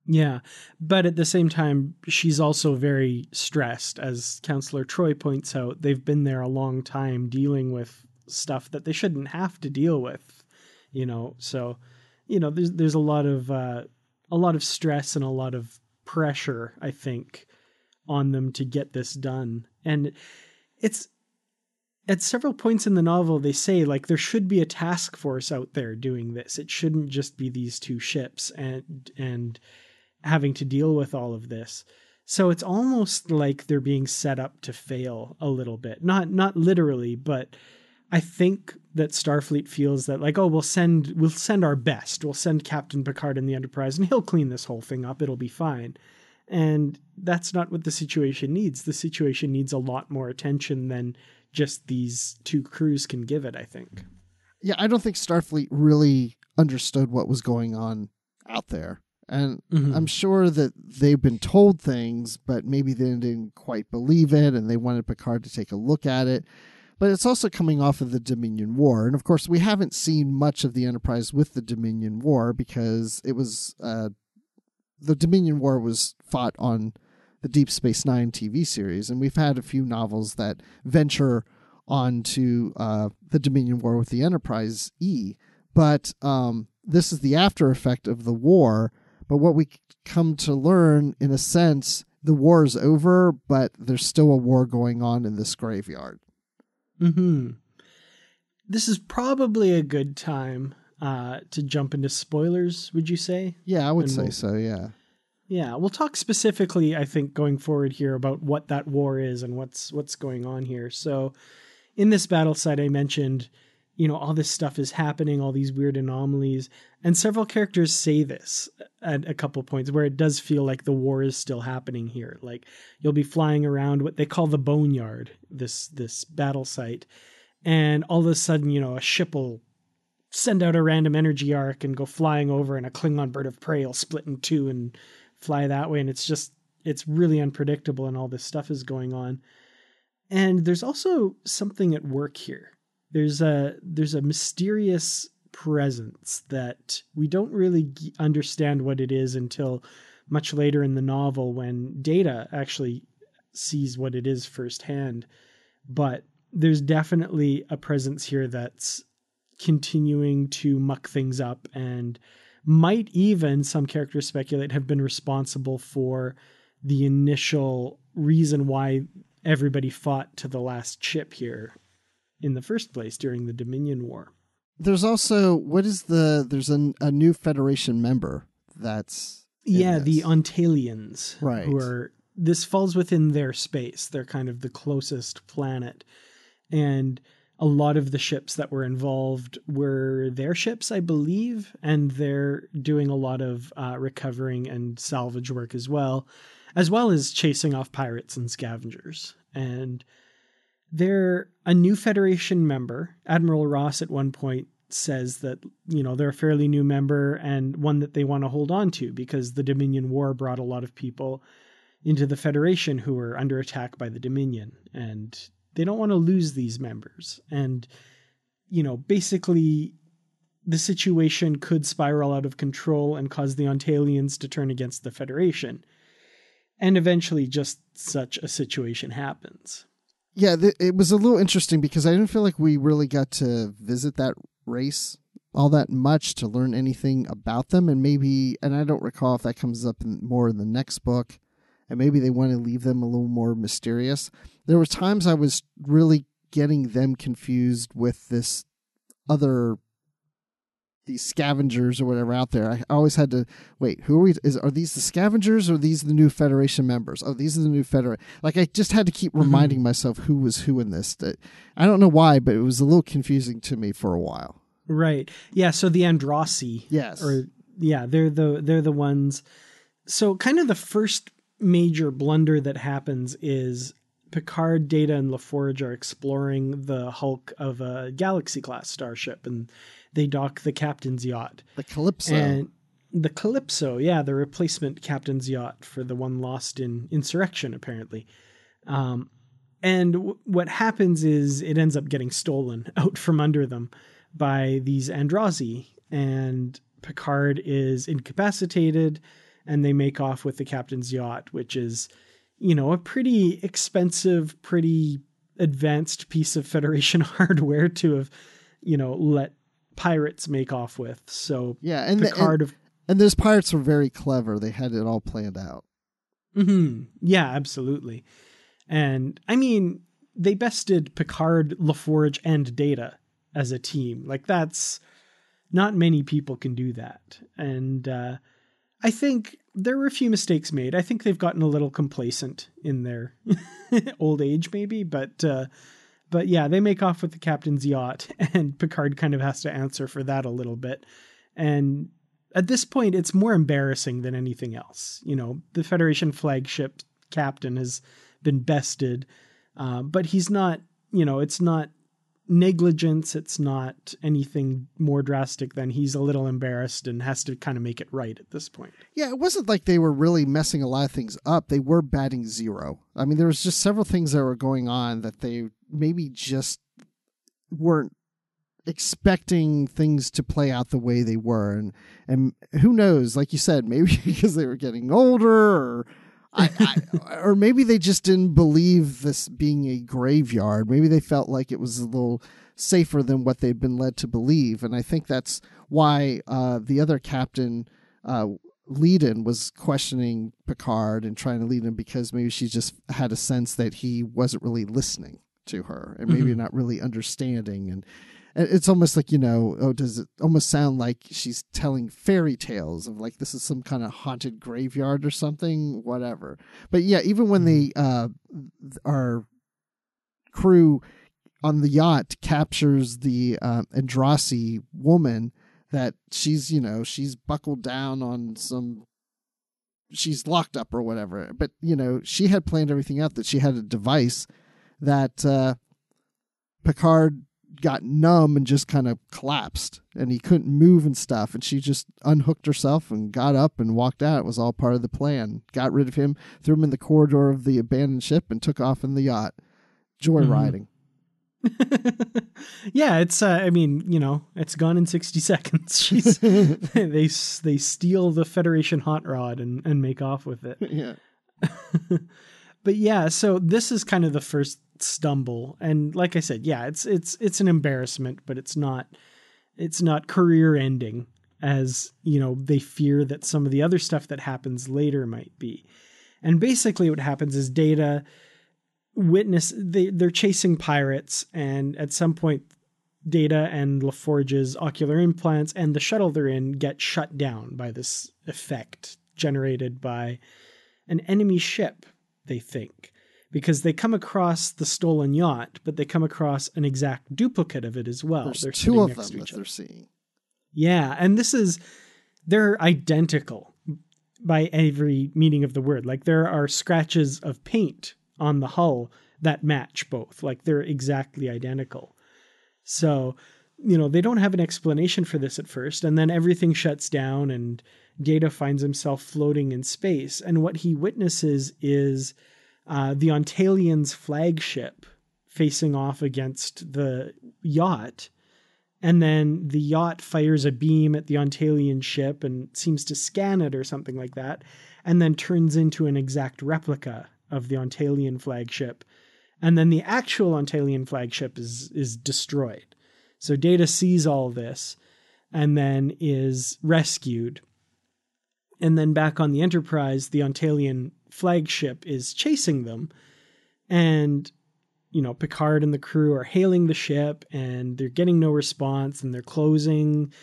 Yeah, but at the same time, she's also very stressed. As Counselor Troi points out, they've been there a long time dealing with stuff that they shouldn't have to deal with. You know, so you know, there's there's a lot of uh, a lot of stress and a lot of pressure, I think, on them to get this done. And it's at several points in the novel they say like there should be a task force out there doing this it shouldn't just be these two ships and and having to deal with all of this. So it's almost like they're being set up to fail a little bit. Not not literally but i think that starfleet feels that like oh we'll send we'll send our best. We'll send captain picard in the enterprise and he'll clean this whole thing up. It'll be fine. And that's not what the situation needs. The situation needs a lot more attention than just these two crews can give it, I think. Yeah, I don't think Starfleet really understood what was going on out there. And mm-hmm. I'm sure that they've been told things, but maybe they didn't quite believe it and they wanted Picard to take a look at it. But it's also coming off of the Dominion War. And of course, we haven't seen much of the Enterprise with the Dominion War because it was uh, the Dominion War was fought on the Deep Space Nine TV series, and we've had a few novels that venture onto uh, the Dominion War with the Enterprise E. But um, this is the after effect of the war. But what we come to learn, in a sense, the war is over, but there's still a war going on in this graveyard. Hmm. This is probably a good time uh, to jump into spoilers. Would you say? Yeah, I would And say we'll- so. Yeah. Yeah, we'll talk specifically, I think, going forward here about what that war is and what's what's going on here. So, in this battle site, I mentioned, you know, all this stuff is happening, all these weird anomalies, and several characters say this at a couple points where it does feel like the war is still happening here. Like you'll be flying around what they call the boneyard, this this battle site, and all of a sudden, you know, a ship will send out a random energy arc and go flying over, and a Klingon bird of prey will split in two and fly that way. And it's just it's really unpredictable and all this stuff is going on. And there's also something at work here there's a there's a mysterious presence that we don't really g- understand what it is until much later in the novel when data actually sees what it is firsthand. But there's definitely a presence here that's continuing to muck things up and might even some characters speculate have been responsible for the initial reason why everybody fought to the last chip here in the first place during the Dominion War. There's also what is the there's a, a new Federation member that's yeah, the this. Ontalians, Right. Who are this falls within their space. They're kind of the closest planet, and a lot of the ships that were involved were their ships, I believe, and they're doing a lot of uh, recovering and salvage work as well, as well as chasing off pirates and scavengers. And they're a new Federation member. Admiral Ross at one point says that you know they're a fairly new member and one that they want to hold on to because the Dominion War brought a lot of people into the Federation who were under attack by the Dominion and they don't want to lose these members and you know basically the situation could spiral out of control and cause the Ontalians to turn against the Federation and eventually just such a situation happens yeah. Th- it was a little interesting because I didn't feel like we really got to visit that race all that much to learn anything about them, and maybe and I don't recall if that comes up in, more in the next book, and maybe they want to leave them a little more mysterious. There were times I was really getting them confused with this other these scavengers or whatever out there. I always had to wait. Who are we? Is are these the scavengers or are these the new Federation members? Oh, these are the new Federation. Like I just had to keep mm-hmm. reminding myself who was who in this. That I don't know why, but it was a little confusing to me for a while. Right. Yeah. So the Androssi. Yes. Or yeah, they're the they're the ones. So kind of the first major blunder that happens is Picard, Data, and LaForge are exploring the hulk of a Galaxy class starship, and they dock the captain's yacht. The Calypso. And the Calypso, yeah, the replacement captain's yacht for the one lost in insurrection, apparently. Um, and w- what happens is it ends up getting stolen [LAUGHS] out from under them by these Androssi, and Picard is incapacitated, and they make off with the captain's yacht, which is, you know, a pretty expensive, pretty advanced piece of Federation [LAUGHS] hardware to have, you know, let pirates make off with. So yeah, and the, and, of and those pirates were very clever. They had it all planned out. hmm Yeah, absolutely. And I mean, they bested Picard, LaForge, and Data as a team. Like that's not many people can do that. And uh, I think there were a few mistakes made. I think they've gotten a little complacent in their [LAUGHS] old age, maybe, but uh, but yeah, they make off with the captain's yacht, [LAUGHS] and Picard kind of has to answer for that a little bit. And at this point, it's more embarrassing than anything else. You know, the Federation flagship captain has been bested, uh, but he's not. You know, it's not negligence. It's not anything more drastic than he's a little embarrassed and has to kind of make it right at this point. Yeah, it wasn't like they were really messing a lot of things up. They were batting zero. I mean, there was just several things that were going on that they maybe just weren't expecting things to play out the way they were. And and who knows like you said maybe [LAUGHS] because they were getting older or I, I, or maybe they just didn't believe this being a graveyard. Maybe they felt like it was a little safer than what they'd been led to believe. And i think that's why uh, the other captain uh, Leiden was questioning Picard and trying to lead him because maybe she just had a sense that he wasn't really listening to her and maybe Mhm. not really understanding. And and it's almost like you know oh does it almost sound like she's telling fairy tales of like this is some kind of haunted graveyard or something whatever. But yeah even when the uh our crew on the yacht captures the uh, Androssi woman that she's you know she's buckled down on some she's locked up or whatever. But you know she had planned everything out that she had a device that uh Picard got numb and just kind of collapsed and he couldn't move and stuff and she just unhooked herself and got up and walked out it was all part of the plan got rid of him threw him in the corridor of the abandoned ship and took off in the yacht joyriding [LAUGHS] yeah, it's. Uh, I mean, you know, it's gone in sixty [LAUGHS] seconds. She's [LAUGHS] they they steal the Federation hot rod and and make off with it. yeah but yeah, so this is kind of the first stumble, and like I said, yeah, it's it's it's an embarrassment, but it's not it's not career ending as you know they fear that some of the other stuff that happens later might be. And basically, what happens is Data witness they they're chasing pirates, and at some point, Data and LaForge's ocular implants and the shuttle they're in get shut down by this effect generated by an enemy ship. They think because they come across the stolen yacht, but they come across an exact duplicate of it as well. there's they're two of them that each they're seeing Yeah, and this is they're identical by every meaning of the word. Like there are scratches of paint on the hull that match both. Like they're exactly identical. So, you know, they don't have an explanation for this at first, and then everything shuts down and Data finds himself floating in space. And what he witnesses is uh, the Ontalian's flagship facing off against the yacht and then the yacht fires a beam at the Ontalian ship and seems to scan it or something like that, and then turns into an exact replica of the Ontalian flagship. And then the actual Ontalian flagship is is destroyed. So Data sees all this and then is rescued. And then back on the Enterprise, the Ontalian flagship is chasing them. And you know, Picard and the crew are hailing the ship and they're getting no response and they're closing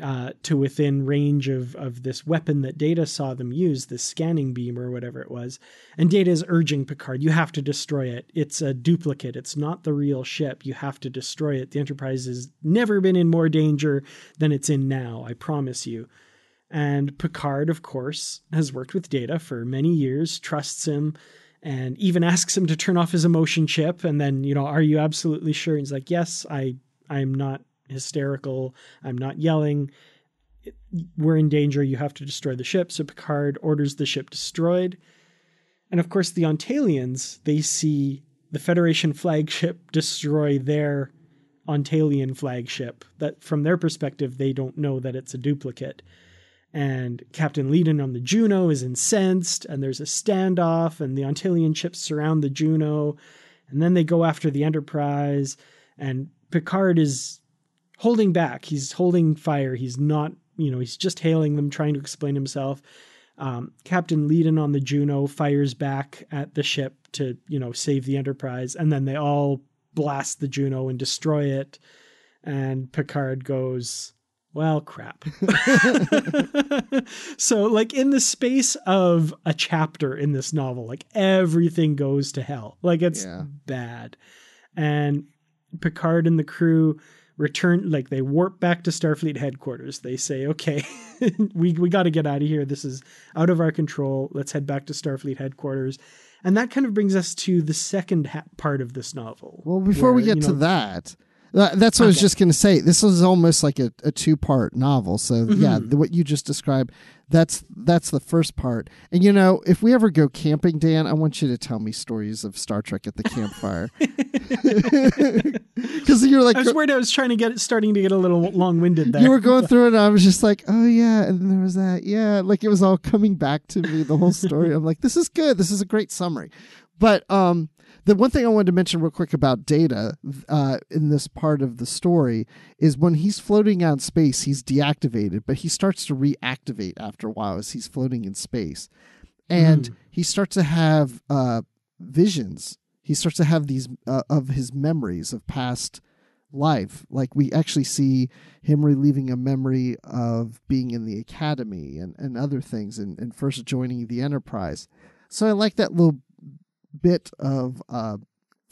uh, to within range of, of this weapon that Data saw them use, this scanning beam or whatever it was. And Data is urging Picard, you have to destroy it. It's a duplicate. It's not the real ship. You have to destroy it. The Enterprise has never been in more danger than it's in now. I promise you. And Picard, of course, has worked with Data for many years, trusts him, and even asks him to turn off his emotion chip. And then you know are you absolutely sure? And he's like yes i i'm not hysterical. I'm not yelling. We're in danger. You have to destroy the ship. So picard orders the ship destroyed. And of course the ontalians they see the federation flagship destroy their ontalian flagship. That from their perspective they don't know that it's a duplicate and Captain Leiden on the Juno is incensed, and there's a standoff, and the Ontalian ships surround the Juno, and then they go after the Enterprise, and Picard is holding back. He's holding fire. He's not, you know, he's just hailing them, trying to explain himself. Um, Captain Leiden on the Juno fires back at the ship to, you know, save the Enterprise, and then they all blast the Juno and destroy it. And Picard goes, well, crap. [LAUGHS] so, like, in the space of a chapter in this novel, like, everything goes to hell. Like, it's Yeah. bad. And Picard and the crew return, like, they warp back to Starfleet headquarters. They say, okay, [LAUGHS] we, we got to get out of here. This is out of our control. Let's head back to Starfleet headquarters. And that kind of brings us to the second ha- part of this novel. Well, before we get you to that, tha- that's what I was just going to say. This is almost like a, a two part novel. So yeah, Mhm. the, what you just described, that's that's the first part. And you know, if we ever go camping, Dan, I want you to tell me stories of Star Trek at the campfire. [LAUGHS] [LAUGHS] Because you're like I was worried I was trying to get it, starting to get a little long winded there. you were going [LAUGHS] through it, and I was just like, oh yeah, and then there was that, yeah, like it was all coming back to me, the whole story. I'm like, this is good. This is a great summary. But um, the one thing I wanted to mention real quick about Data uh, in this part of the story is when he's floating out in space, he's deactivated, but he starts to reactivate after a while as he's floating in space, and mm. he starts to have uh, visions. He starts to have these uh, of his memories of past life. Like we actually see him reliving a memory of being in the academy and, and other things and, and first joining the Enterprise. So I like that little bit of uh,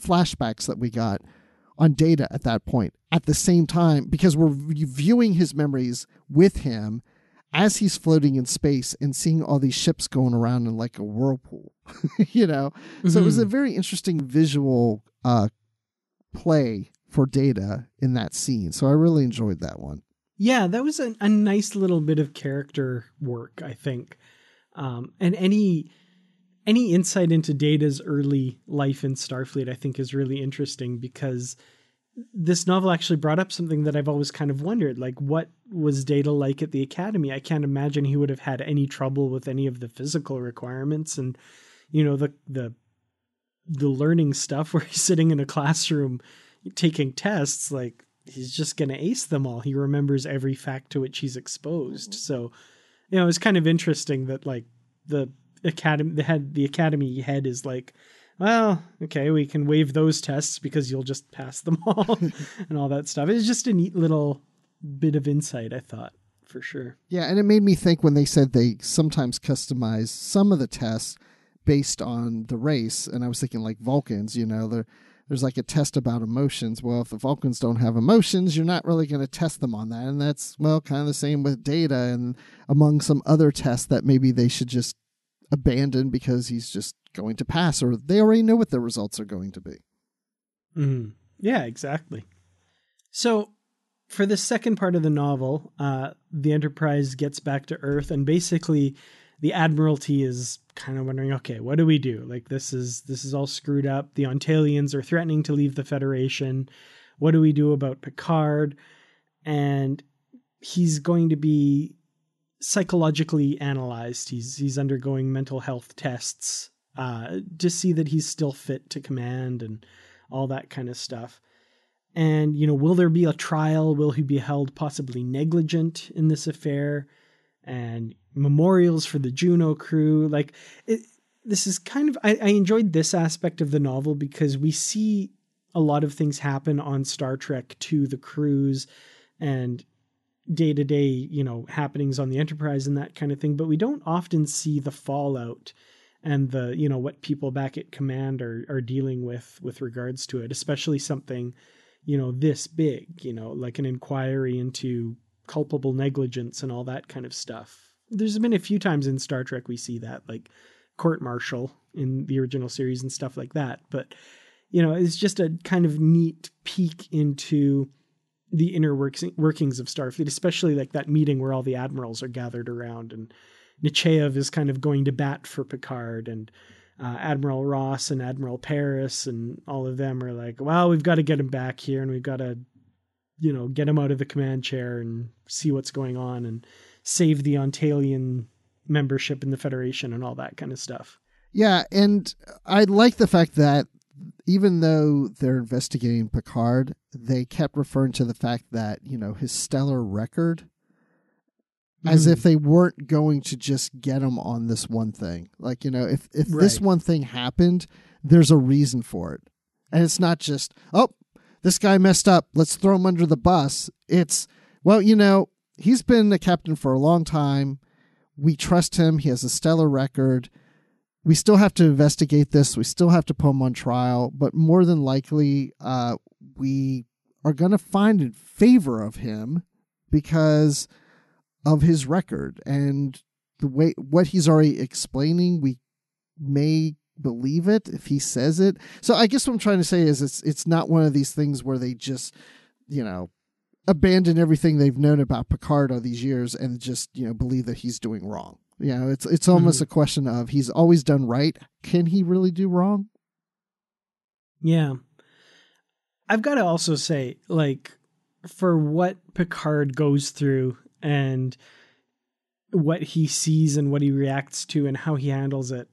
flashbacks that we got on data at that point at the same time because we're viewing his memories with him as he's floating in space and seeing all these ships going around in like a whirlpool [LAUGHS] you know mm-hmm. so it was a mm-hmm. very interesting visual uh, play for data in that scene so i really enjoyed that one yeah that was a, a nice little bit of character work i think um, and any any insight into Data's early life in Starfleet, I think, is really interesting because this novel actually brought up something that I've always kind of wondered like, what was Data like at the Academy? I can't imagine he would have had any trouble with any of the physical requirements and, you know, the, the, the learning stuff where [LAUGHS] he's sitting in a classroom taking tests. Like, he's just going to ace them all. He remembers every fact to which he's exposed. So, you know, it's kind of interesting that, like, the academy the head the academy head is like well okay we can waive those tests because you'll just pass them [LAUGHS] all [LAUGHS] and all that stuff it's just a neat little bit of insight i thought for sure yeah and it made me think when they said they sometimes customize some of the tests based on the race and i was thinking like vulcans you know there's like a test about emotions. Well, if the Vulcans don't have emotions, you're not really going to test them on that. And that's, well, kind of the same with data and among some other tests that maybe they should just abandoned because he's just going to pass, or they already know what the results are going to be. Mm. Yeah, exactly. So, for the second part of the novel, uh, the Enterprise gets back to Earth, and basically, the Admiralty is kind of wondering, okay, what do we do? Like this is this is all screwed up. The Ontalians are threatening to leave the Federation. What do we do about Picard? And he's going to be psychologically analyzed. He's he's undergoing mental health tests uh, to see that he's still fit to command and all that kind of stuff. And you know, will there be a trial? Will he be held possibly negligent in this affair? And memorials for the Juno crew. Like it, this is kind of I, I enjoyed this aspect of the novel because we see a lot of things happen on Star Trek to the crews and day to day, you know, happenings on the enterprise and that kind of thing, but we don't often see the fallout and the, you know, what people back at command are are dealing with with regards to it, especially something, you know, this big, you know, like an inquiry into culpable negligence and all that kind of stuff. There's been a few times in Star Trek we see that, like court martial in the original series and stuff like that, but you know, it's just a kind of neat peek into the inner workings of Starfleet, especially like that meeting where all the admirals are gathered around and Nechayev is kind of going to bat for Picard and uh, Admiral Ross and Admiral Paris and all of them are like, well, we've got to get him back here and we've got to, you know, get him out of the command chair and see what's going on and save the Ontalian membership in the Federation and all that kind of stuff. Yeah, and I like the fact that even though they're investigating Picard, they kept referring to the fact that, you know, his stellar record mm. as if mm-hmm. they weren't going to just get him on this one thing. Like, you know, if if right. this one thing happened, there's a reason for it. And it's not just, oh, this guy messed up, let's throw him under the bus. It's, well, you know, he's been a captain for a long time. We trust him. He has a stellar record we still have to investigate this. We still have to put him on trial, but more than likely, uh, we are going to find in favor of him because of his record and the way what he's already explaining. We may believe it if he says it. So I guess what I'm trying to say is it's it's not one of these things where they just you know abandon everything they've known about Picard all these years and just you know believe that he's doing wrong. You know, it's it's almost mm-hmm. a question of he's always done right. Can he really do wrong? Yeah. I've got to also say, like, for what Picard goes through and what he sees and what he reacts to and how he handles it,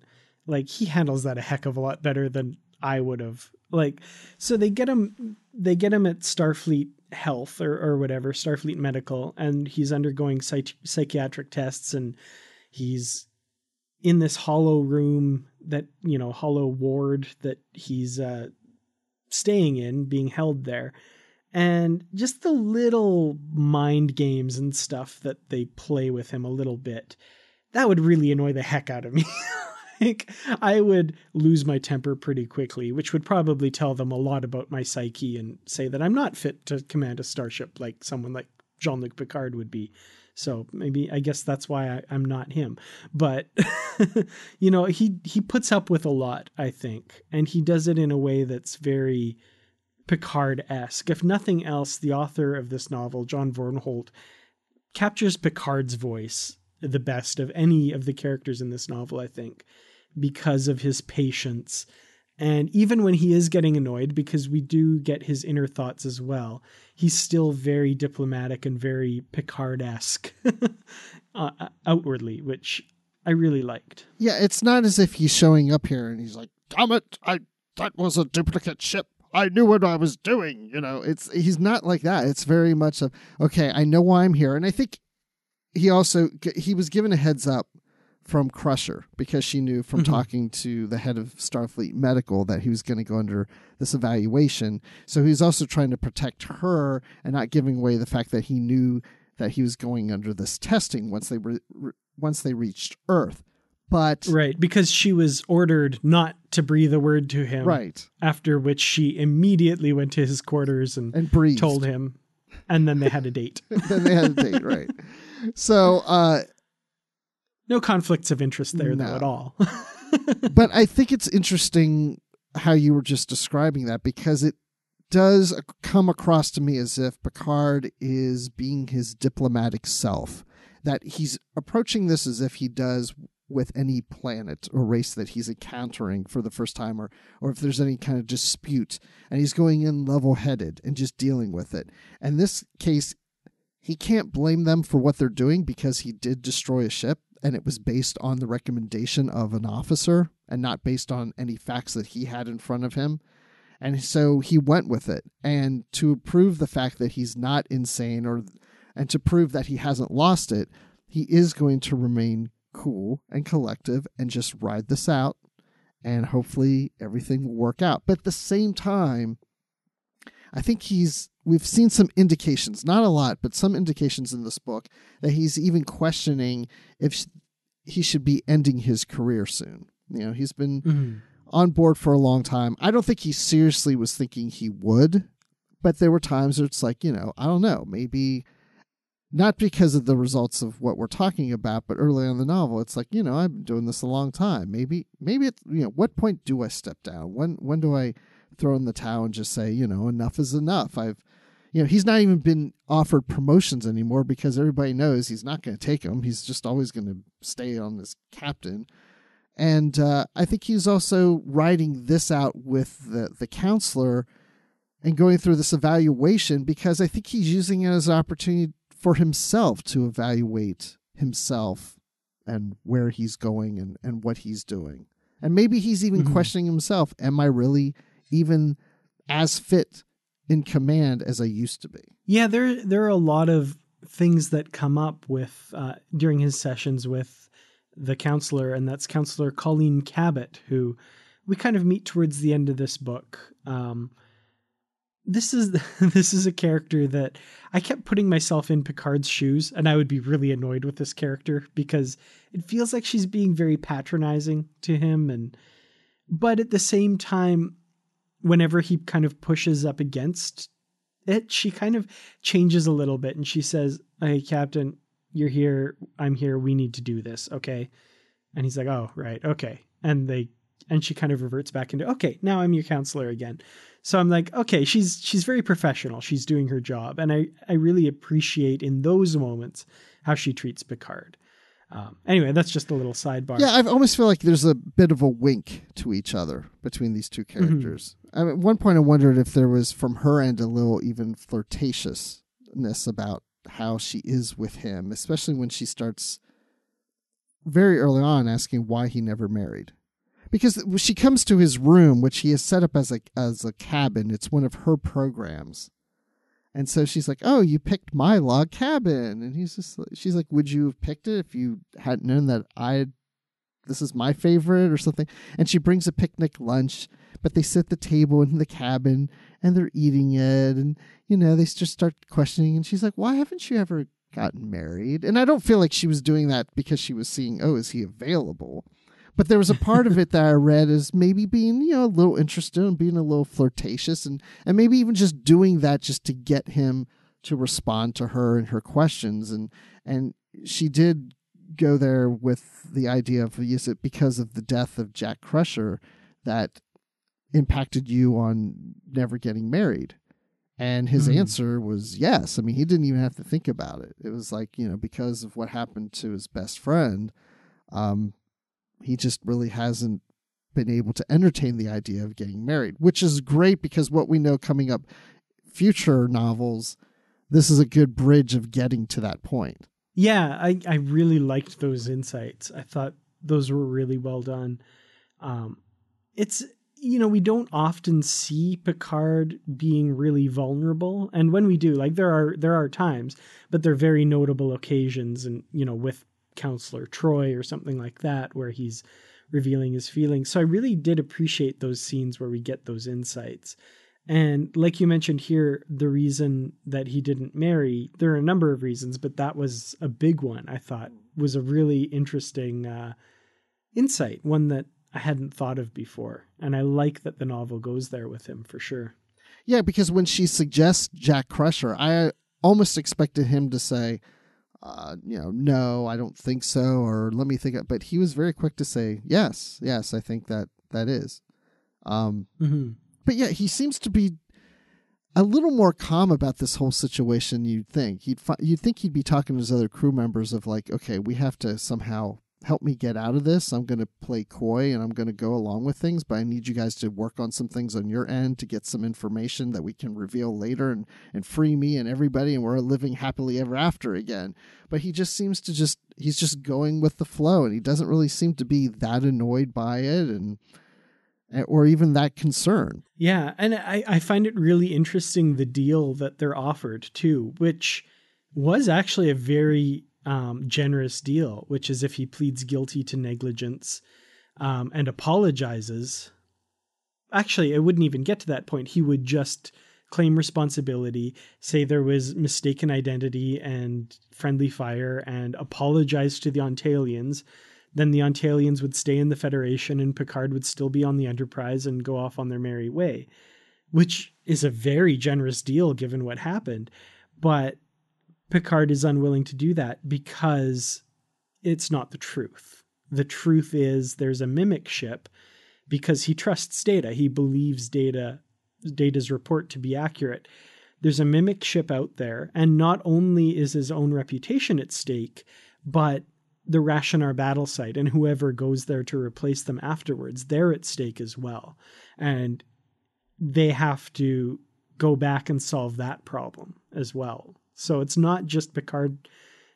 like he handles that a heck of a lot better than I would have like. So they get him. They get him at Starfleet Health or or whatever Starfleet Medical, and he's undergoing psych- psychiatric tests, and he's in this hollow room that you know hollow ward that he's uh, staying in, being held there. And just the little mind games and stuff that they play with him a little bit, that would really annoy the heck out of me. [LAUGHS] like I would lose my temper pretty quickly, which would probably tell them a lot about my psyche and say that I'm not fit to command a starship like someone like Jean Luc Picard would be. So maybe I guess that's why I, am not him. But [LAUGHS] you know, he he puts up with a lot, I think, and he does it in a way that's very Picard esque. If nothing else, the author of this novel, John Vornholt, captures Picard's voice the best of any of the characters in this novel, I think, because of his patience. And even when he is getting annoyed, because we do get his inner thoughts as well, he's still very diplomatic and very Picard esque [LAUGHS] uh, outwardly, which I really liked. Yeah, it's not as if he's showing up here and he's like, "Damn it, I that was a duplicate ship. I knew what I was doing." You know, it's he's not like that. It's very much of, "Okay, I know why I'm here," and I think he also he was given a heads up from Crusher because she knew from mm-hmm. talking to the head of Starfleet Medical that he was going to go under this evaluation. So he was also trying to protect her and not giving away the fact that he knew that he was going under this testing once they were once they reached Earth. But right because she was ordered not to breathe a word to him. Right after which she immediately went to his quarters and, and breathed. told him, and then they had a date. [LAUGHS] then they had a date, right? So uh, no conflicts of interest there no. though at all. [LAUGHS] but I think it's interesting how you were just describing that because it does come across to me as if Picard is being his diplomatic self. That he's approaching this as if he does with any planet or race that he's encountering for the first time, or or if there's any kind of dispute, and he's going in level headed and just dealing with it. And this case, he can't blame them for what they're doing because he did destroy a ship and it was based on the recommendation of an officer and not based on any facts that he had in front of him. And so he went with it. And to prove the fact that he's not insane or and to prove that he hasn't lost it, he is going to remain cool and collective and just ride this out and hopefully everything will work out. But at the same time, I think he's we've seen some indications, not a lot, but some indications in this book that he's even questioning if he should be ending his career soon. You know, he's been mm-hmm. on board for a long time. I don't think he seriously was thinking he would, but there were times where it's like, you know, I don't know, maybe not because of the results of what we're talking about, but early on in the novel, it's like, you know, I've been doing this a long time. Maybe, maybe it's, you know, what point do I step down? When, when do I throw in the towel and just say, you know, enough is enough? I've, you know, he's not even been offered promotions anymore because everybody knows he's not going to take them. He's just always going to stay on as captain. And uh, I think he's also writing this out with the, the counselor and going through this evaluation because I think he's using it as an opportunity for himself to evaluate himself and where he's going and, and what he's doing. And maybe he's even mm-hmm. questioning himself Am I really even as fit in command as I used to be. Yeah, there there are a lot of things that come up with uh, during his sessions with the counselor, and that's Counselor Colleen Cabot, who we kind of meet towards the end of this book. Um, this is [LAUGHS] this is a character that I kept putting myself in Picard's shoes, and I would be really annoyed with this character because it feels like she's being very patronizing to him, and but at the same time, whenever he kind of pushes up against it, she kind of changes a little bit and she says, Hey, Captain, you're here. I'm here. We need to do this. Okay. And he's like, Oh, right. Okay. And they, and she kind of reverts back into, Okay, now I'm your counselor again. So I'm like, okay, she's she's very professional. She's doing her job, and I I really appreciate in those moments how she treats Picard. Um, anyway, that's just a little sidebar. Yeah, I almost feel like there's a bit of a wink to each other between these two mm-hmm. characters. Mm-hmm. I mean, at one point, I wondered if there was from her end a little even flirtatiousness about how she is with him, especially when she starts very early on asking why he never married. because she comes to his room, which he has set up as a as a cabin. It's one of her programs, and so she's like, "Oh, you picked my log cabin," and he's just she's like, "Would you have picked it if you hadn't known that I this is my favorite or something?" And she brings a picnic lunch, but they sit the table in the cabin and they're eating it, and you know they just start questioning, and she's like, "Why haven't you ever?" gotten married and i don't feel like she was doing that because she was seeing oh is he available but there was a part of it that I read as maybe being, you know, a little interested and being a little flirtatious and, and maybe even just doing that just to get him to respond to her and her questions. And, and she did go there with the idea of, is it because of the death of Jack Crusher that impacted you on never getting married? And his mm-hmm. answer was yes. I mean, he didn't even have to think about it. It was like, you know, because of what happened to his best friend, um, he just really hasn't been able to entertain the idea of getting married, which is great because what we know coming up future novels, this is a good bridge of getting to that point. Yeah, I, I really liked those insights. I thought those were really well done. Um, it's you know we don't often see Picard being really vulnerable, and when we do, like there are there are times, but they're very notable occasions, and you know with counselor Troi or something like that, where he's revealing his feelings. So I really did appreciate those scenes where we get those insights. And like you mentioned here, the reason that he didn't marry, there are a number of reasons, but that was a big one, I thought, was a really interesting uh, insight, one that I hadn't thought of before. And I like that the novel goes there with him for sure. Yeah, because when she suggests Jack Crusher, I almost expected him to say, uh, you know, no, I don't think so, or let me think. But he was very quick to say, yes, yes, I think that that is. Um, mm-hmm. But yeah, he seems to be a little more calm about this whole situation. You'd think he'd fi- you'd think he'd be talking to his other crew members of like, okay, we have to somehow help me get out of this. I'm going to play coy and I'm going to go along with things, but I need you guys to work on some things on your end to get some information that we can reveal later and, and free me and everybody and we're living happily ever after again. But he just seems to just, he's just going with the flow and he doesn't really seem to be that annoyed by it and, eh, or even that concern. Yeah. And I, I find it really interesting the deal that they're offered too, which was actually a very um, generous deal, which is if he pleads guilty to negligence um, and apologizes. Actually, it wouldn't even get to that point. He would just claim responsibility, say there was mistaken identity and friendly fire, and apologize to the Ontailians. Then the Ontailians would stay in the Federation, and Picard would still be on the Enterprise and go off on their merry way, which is a very generous deal given what happened. But Picard is unwilling to do that because it's not the truth. The truth is there's a mimic ship because he trusts data. He believes data data's report to be accurate. There's a mimic ship out there, and not only is his own reputation at stake, but the Rashanar battle site and whoever goes there to replace them afterwards, they're at stake as well. And they have to go back and solve that problem as well. So it's not just Picard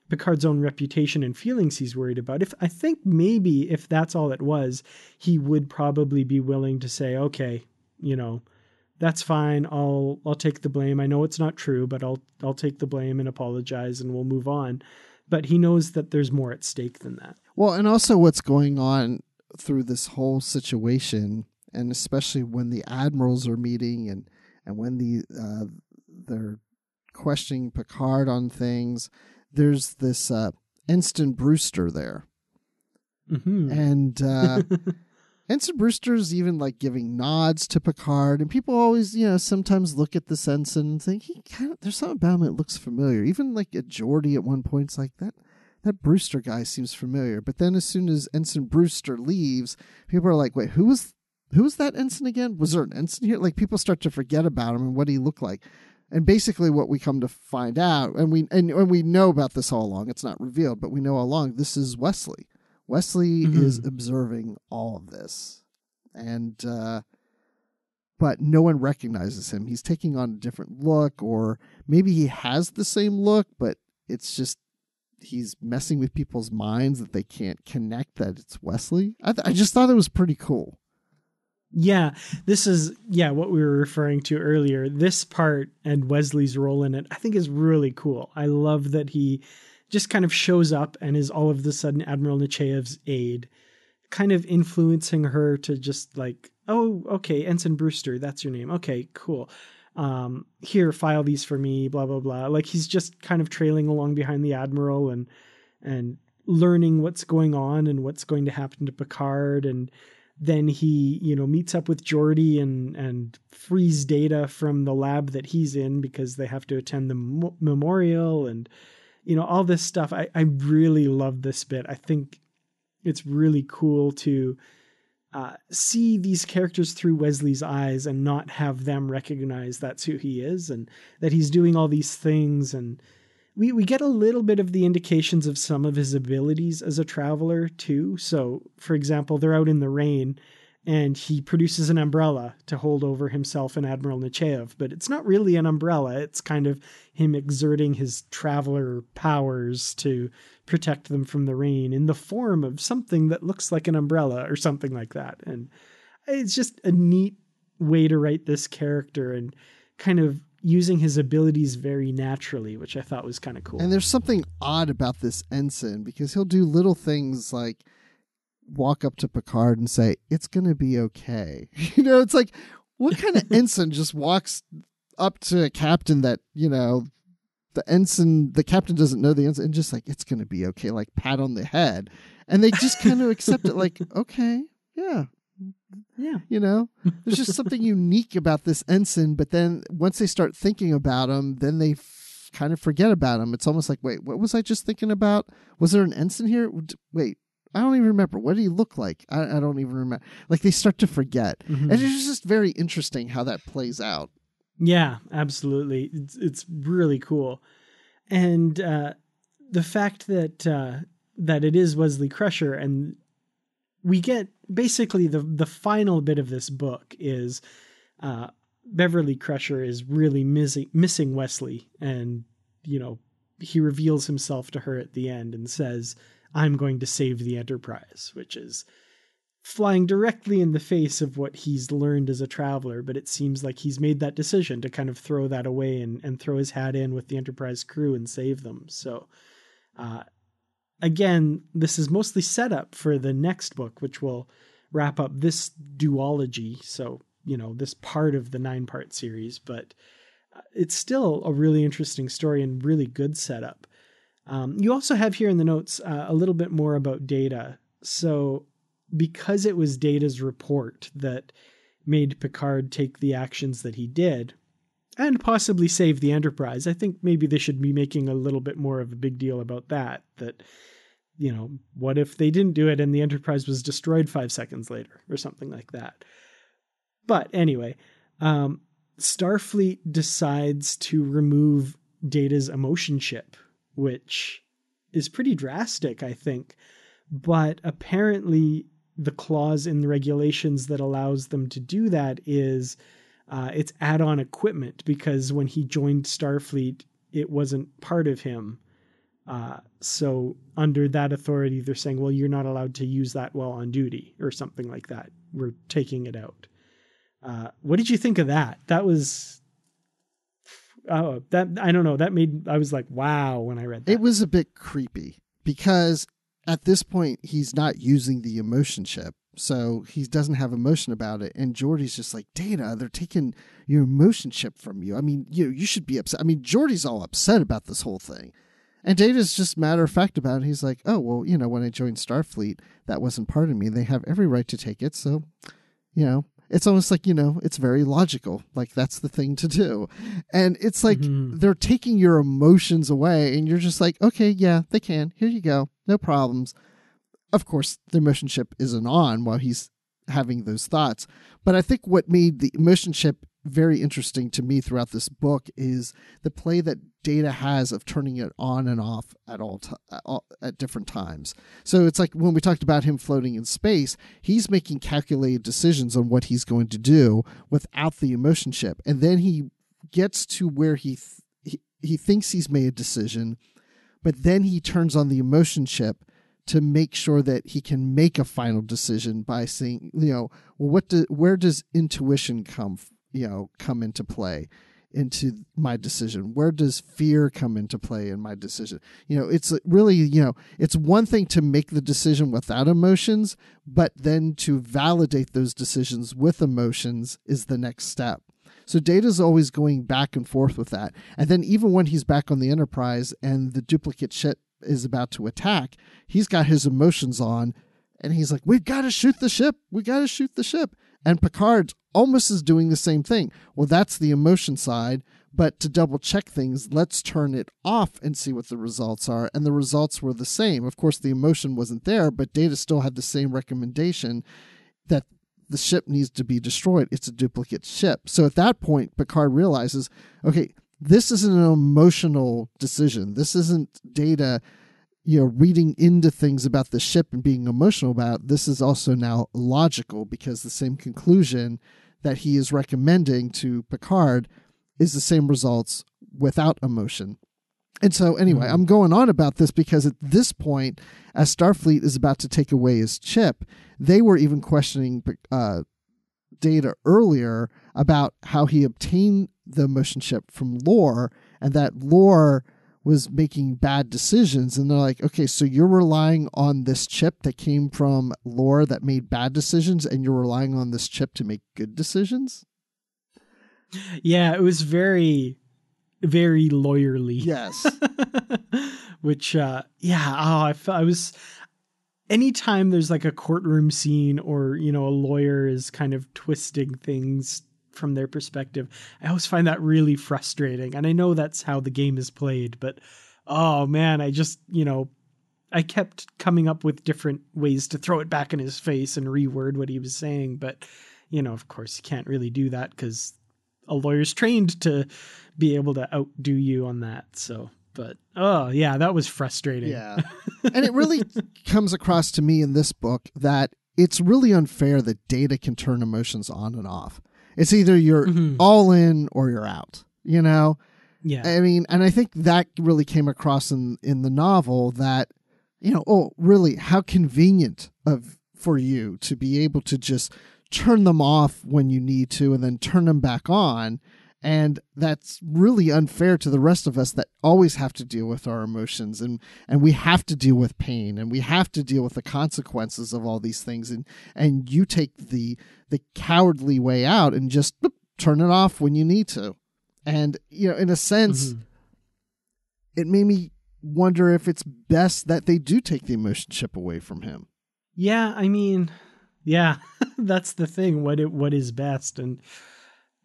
Picard's own reputation and feelings he's worried about. If I think maybe if that's all it was, he would probably be willing to say, "Okay, you know, that's fine. I'll I'll take the blame. I know it's not true, but I'll I'll take the blame and apologize and we'll move on." But he knows that there's more at stake than that. Well, and also what's going on through this whole situation and especially when the admirals are meeting and and when the uh, they're questioning Picard on things. There's this uh, Ensign Brewster there. Mm-hmm. And uh, [LAUGHS] Ensign Brewster's even like giving nods to Picard, and people always, you know, sometimes look at this ensign and think he kind of there's something about him that looks familiar. Even like a Geordi at one point, it's like that that Brewster guy seems familiar. But then as soon as Ensign Brewster leaves, people are like, wait, who was who was that ensign again? Was there an ensign here? Like people start to forget about him and what he looked like. And basically, what we come to find out, and we and, and we know about this all along. It's not revealed, but we know all along. This is Wesley. Wesley mm-hmm. is observing all of this, and uh, but no one recognizes him. He's taking on a different look, or maybe he has the same look, but it's just he's messing with people's minds that they can't connect that it's Wesley. I, th- I just thought it was pretty cool. Yeah, this is yeah what we were referring to earlier. This part and Wesley's role in it, I think, is really cool. I love that he just kind of shows up and is all of a sudden Admiral Nechayev's aide, kind of influencing her to just like, oh, okay, Ensign Brewster, that's your name. Okay, cool. Um, here, file these for me. Blah blah blah. Like he's just kind of trailing along behind the admiral and and learning what's going on and what's going to happen to Picard and then he you know meets up with Geordi and and frees data from the lab that he's in because they have to attend the m- memorial and you know all this stuff. I, I really love this bit. I think it's really cool to uh, see these characters through wesley's eyes and not have them recognize that's who he is and that he's doing all these things and we, we get a little bit of the indications of some of his abilities as a traveler too. So, for example, they're out in the rain and he produces an umbrella to hold over himself and Admiral Nechayev, but it's not really an umbrella. It's kind of him exerting his traveler powers to protect them from the rain in the form of something that looks like an umbrella or something like that. And it's just a neat way to write this character and kind of using his abilities very naturally, which I thought was kind of cool. And there's something odd about this ensign because he'll do little things like walk up to Picard and say, It's going to be okay. [LAUGHS] you know, it's like, what kind of [LAUGHS] ensign just walks up to a captain that, you know, the ensign, the captain doesn't know the ensign, and just like, It's going to be okay, like pat on the head. And they just kind of accept it, like, Okay, yeah, yeah. You know, there's just something [LAUGHS] unique about this ensign. But then once they start thinking about him, then they f- kind of forget about him. It's almost like, wait, what was I just thinking about? Was there an ensign here? Wait, I don't even remember. What did he look like? I, I don't even remember. Like they start to forget. Mm-hmm. And it's just very interesting how that plays out. Yeah, absolutely. It's, it's really cool. And uh, the fact that uh, that it is Wesley Crusher and we get basically the the final bit of this book is uh, Beverly Crusher is really missing missing Wesley, and you know he reveals himself to her at the end and says, "I'm going to save the Enterprise," which is flying directly in the face of what he's learned as a traveler, but it seems like he's made that decision to kind of throw that away and, and throw his hat in with the Enterprise crew and save them. So uh, again, this is mostly set up for the next book, which will wrap up this duology. So, you know, this part of the nine part series, but uh, it's still a really interesting story and really good setup. Um, you also have here in the notes uh, a little bit more about Data. So, because it was Data's report that made Picard take the actions that he did, and possibly save the Enterprise, I think maybe they should be making a little bit more of a big deal about that. That you know, what if they didn't do it and the Enterprise was destroyed five seconds later or something like that? But anyway, um, Starfleet decides to remove Data's emotion chip, which is pretty drastic, I think. But apparently, the clause in the regulations that allows them to do that is uh, it's add on equipment because when he joined Starfleet, it wasn't part of him. Uh, so under that authority, they're saying, well, you're not allowed to use that while on duty or something like that. We're taking it out. Uh, what did you think of that? That was, oh, that I don't know. That made I was like, wow, when I read that. It was a bit creepy because at this point he's not using the emotion chip, so he doesn't have emotion about it. And Geordi's just like, Data, they're taking your emotion chip from you. I mean, you you should be upset. I mean, Geordi's all upset about this whole thing. And Data's just matter of fact about it. He's like, oh, well, you know, when I joined Starfleet, that wasn't part of me. They have every right to take it. So, you know, it's almost like, you know, it's very logical. Like, that's the thing to do. And it's like mm-hmm. they're taking your emotions away, and you're just like, okay, yeah, they can. Here you go. No problems. Of course, the emotion ship isn't on while he's having those thoughts. But I think what made the emotion chip very interesting to me throughout this book is the play that data has of turning it on and off at all, t- at different times. So it's like when we talked about him floating in space, he's making calculated decisions on what he's going to do without the emotion chip, and then he gets to where he th- he, he thinks he's made a decision, but then he turns on the emotion chip to make sure that he can make a final decision by saying, you know, well, what do, where does intuition come, you know, come into play into my decision? Where does fear come into play in my decision? You know, it's really, you know, it's one thing to make the decision without emotions, but then to validate those decisions with emotions is the next step. So Data's always going back and forth with that. And then even when he's back on the Enterprise and the duplicate ship is about to attack, he's got his emotions on and he's like, We've got to shoot the ship. We got to shoot the ship. And Picard almost is doing the same thing. Well, that's the emotion side. But to double check things, let's turn it off and see what the results are. And the results were the same. Of course, the emotion wasn't there, but Data still had the same recommendation that the ship needs to be destroyed. It's a duplicate ship. So at that point, Picard realizes, okay, this isn't an emotional decision. This isn't data, you know, reading into things about the ship and being emotional about. This is also now logical because the same conclusion that he is recommending to Picard is the same results without emotion. And so, anyway, mm-hmm. I'm going on about this because at this point, as Starfleet is about to take away his chip, they were even questioning uh, Data earlier about how he obtained the emotion chip from Lore, and that Lore was making bad decisions. And they're like, okay, so you're relying on this chip that came from Lore that made bad decisions, and you're relying on this chip to make good decisions? Yeah, it was very very lawyerly. Yes. [LAUGHS] Which, uh, yeah, oh, I, I was. Anytime there's like a courtroom scene or, you know, a lawyer is kind of twisting things from their perspective, I always find that really frustrating. And I know that's how the game is played, but oh man, I just, you know, I kept coming up with different ways to throw it back in his face and reword what he was saying. But, you know, of course, you can't really do that because a lawyer's trained to be able to outdo you on that. So, but oh yeah, that was frustrating. Yeah, [LAUGHS] and it really comes across to me in this book that it's really unfair that data can turn emotions on and off. It's either you're mm-hmm. all in or you're out. You know. Yeah. I mean, and I think that really came across in in the novel that you know, oh, really, how convenient of for you to be able to just turn them off when you need to and then turn them back on and that's really unfair to the rest of us that always have to deal with our emotions and and we have to deal with pain and we have to deal with the consequences of all these things. And and you take the the cowardly way out and just boop, turn it off when you need to. And you know in a sense mm-hmm. it made me wonder if it's best that they do take the emotion chip away from him. Yeah i mean yeah [LAUGHS] that's the thing what it what is best. And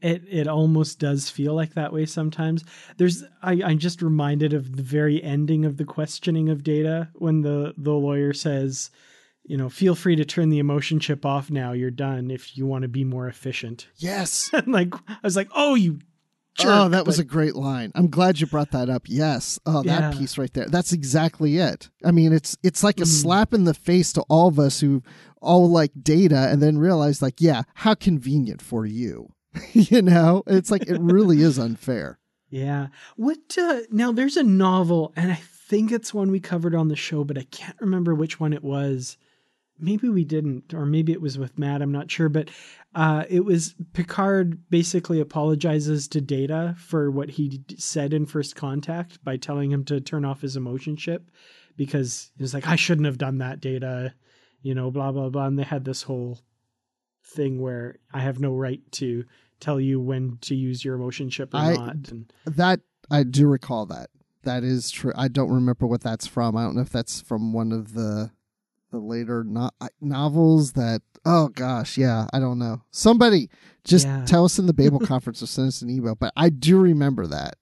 it it almost does feel like that way sometimes. There's I, I'm just reminded of the very ending of the questioning of data when the the lawyer says, you know, feel free to turn the emotion chip off now. You're done if you want to be more efficient. Yes. [LAUGHS] and like I was like, oh, you. Jerk, oh, that was a great line. I'm glad you brought that up. Yes. Oh, that yeah. piece right there. That's exactly it. I mean, it's it's like a mm. slap in the face to all of us who all like data and then realize like, yeah, how convenient for you. [LAUGHS] you know, it's like it really is unfair. Yeah. What uh, now there's a novel and I think it's one we covered on the show, but I can't remember which one it was. Maybe we didn't, or maybe it was with Matt. I'm not sure, but uh, it was Picard basically apologizes to Data for what he said in First Contact by telling him to turn off his emotion chip because he was like, "I shouldn't have done that, Data," you know, blah blah blah. And they had this whole thing where I have no right to tell you when to use your emotion chip or I, not. And that I do recall that. That is true. I don't remember what that's from. I don't know if that's from one of the the later no- novels that oh gosh, yeah, I don't know. Somebody just yeah. tell us in the Babel [LAUGHS] conference or send us an email, but I do remember that.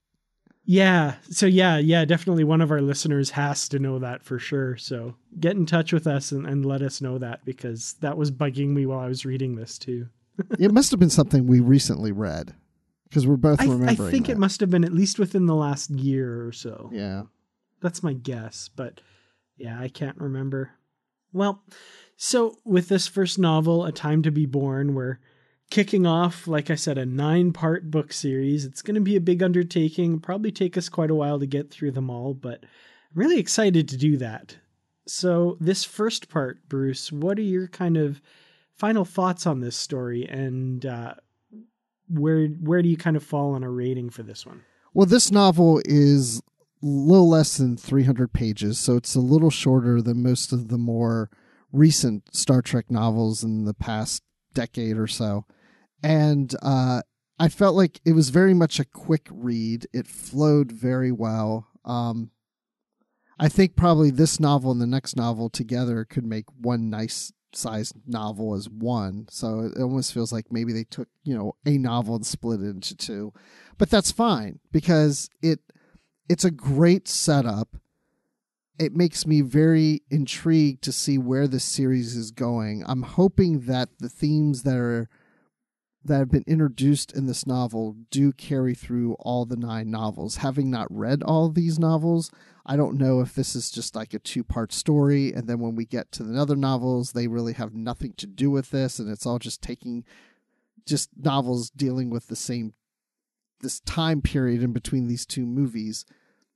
Yeah. So yeah, yeah, definitely one of our listeners has to know that for sure. So get in touch with us and, and let us know that because that was bugging me while I was reading this too it must have been something we recently read because we're both remembering. I think that. it must have been at least within the last year or so. Yeah. That's my guess, but yeah, I can't remember. Well, so with this first novel, A Time to Be Born, we're kicking off, like I said, a nine part book series. It's going to be a big undertaking, probably take us quite a while to get through them all, but I'm really excited to do that. So, this first part, Bruce, what are your kind of final thoughts on this story, and uh, where where do you kind of fall on a rating for this one? Well, this novel is a little less than 300 pages, so it's a little shorter than most of the more recent Star Trek novels in the past decade or so. And uh, I felt like it was very much a quick read. It flowed very well. Um, I think probably this novel and the next novel together could make one nice sized novel as one. So it almost feels like maybe they took, you know, a novel and split it into two. But that's fine because it it's a great setup. It makes me very intrigued to see where this series is going. I'm hoping that the themes that are that have been introduced in this novel do carry through all the nine novels. Having not read all these novels, I don't know if this is just like a two part story, and then when we get to the other novels, they really have nothing to do with this, and it's all just taking just novels dealing with the same this time period in between these two movies.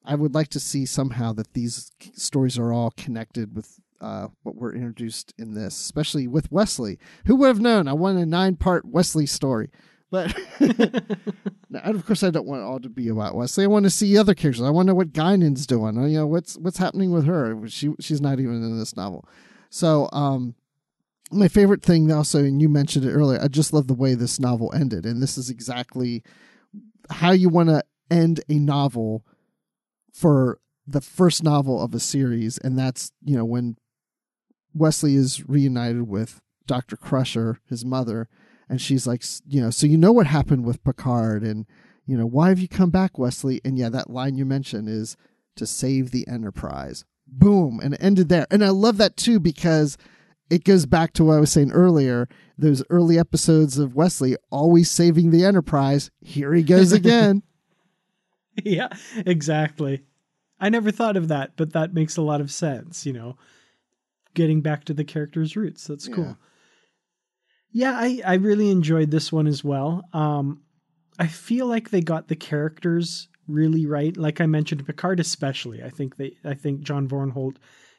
I would like to see somehow that these stories are all connected with uh, what we're introduced in this, especially with Wesley. Who would have known? I want a nine part Wesley story. But [LAUGHS] and of course, I don't want it all to be about Wesley. I want to see other characters. I want to know what Guinan's doing. You know what's what's happening with her. She she's not even in this novel. So, um, my favorite thing also, and you mentioned it earlier. I just love the way this novel ended, and this is exactly how you want to end a novel for the first novel of a series, and that's you know when Wesley is reunited with Doctor Crusher, his mother, and she's like, you know, so you know what happened with Picard, and you know why have you come back, Wesley? And yeah, that line you mentioned is to save the Enterprise. Boom, and it ended there, and I love that too because it goes back to what I was saying earlier. Those early episodes of Wesley always saving the Enterprise. Here he goes again. [LAUGHS] yeah, exactly. I never thought of that, but that makes a lot of sense, you know. Getting back to the character's roots. That's cool. Yeah. Yeah, I, I really enjoyed this one as well. Um, I feel like they got the characters really right. Like I mentioned, Picard especially. I think they I think John Vornholt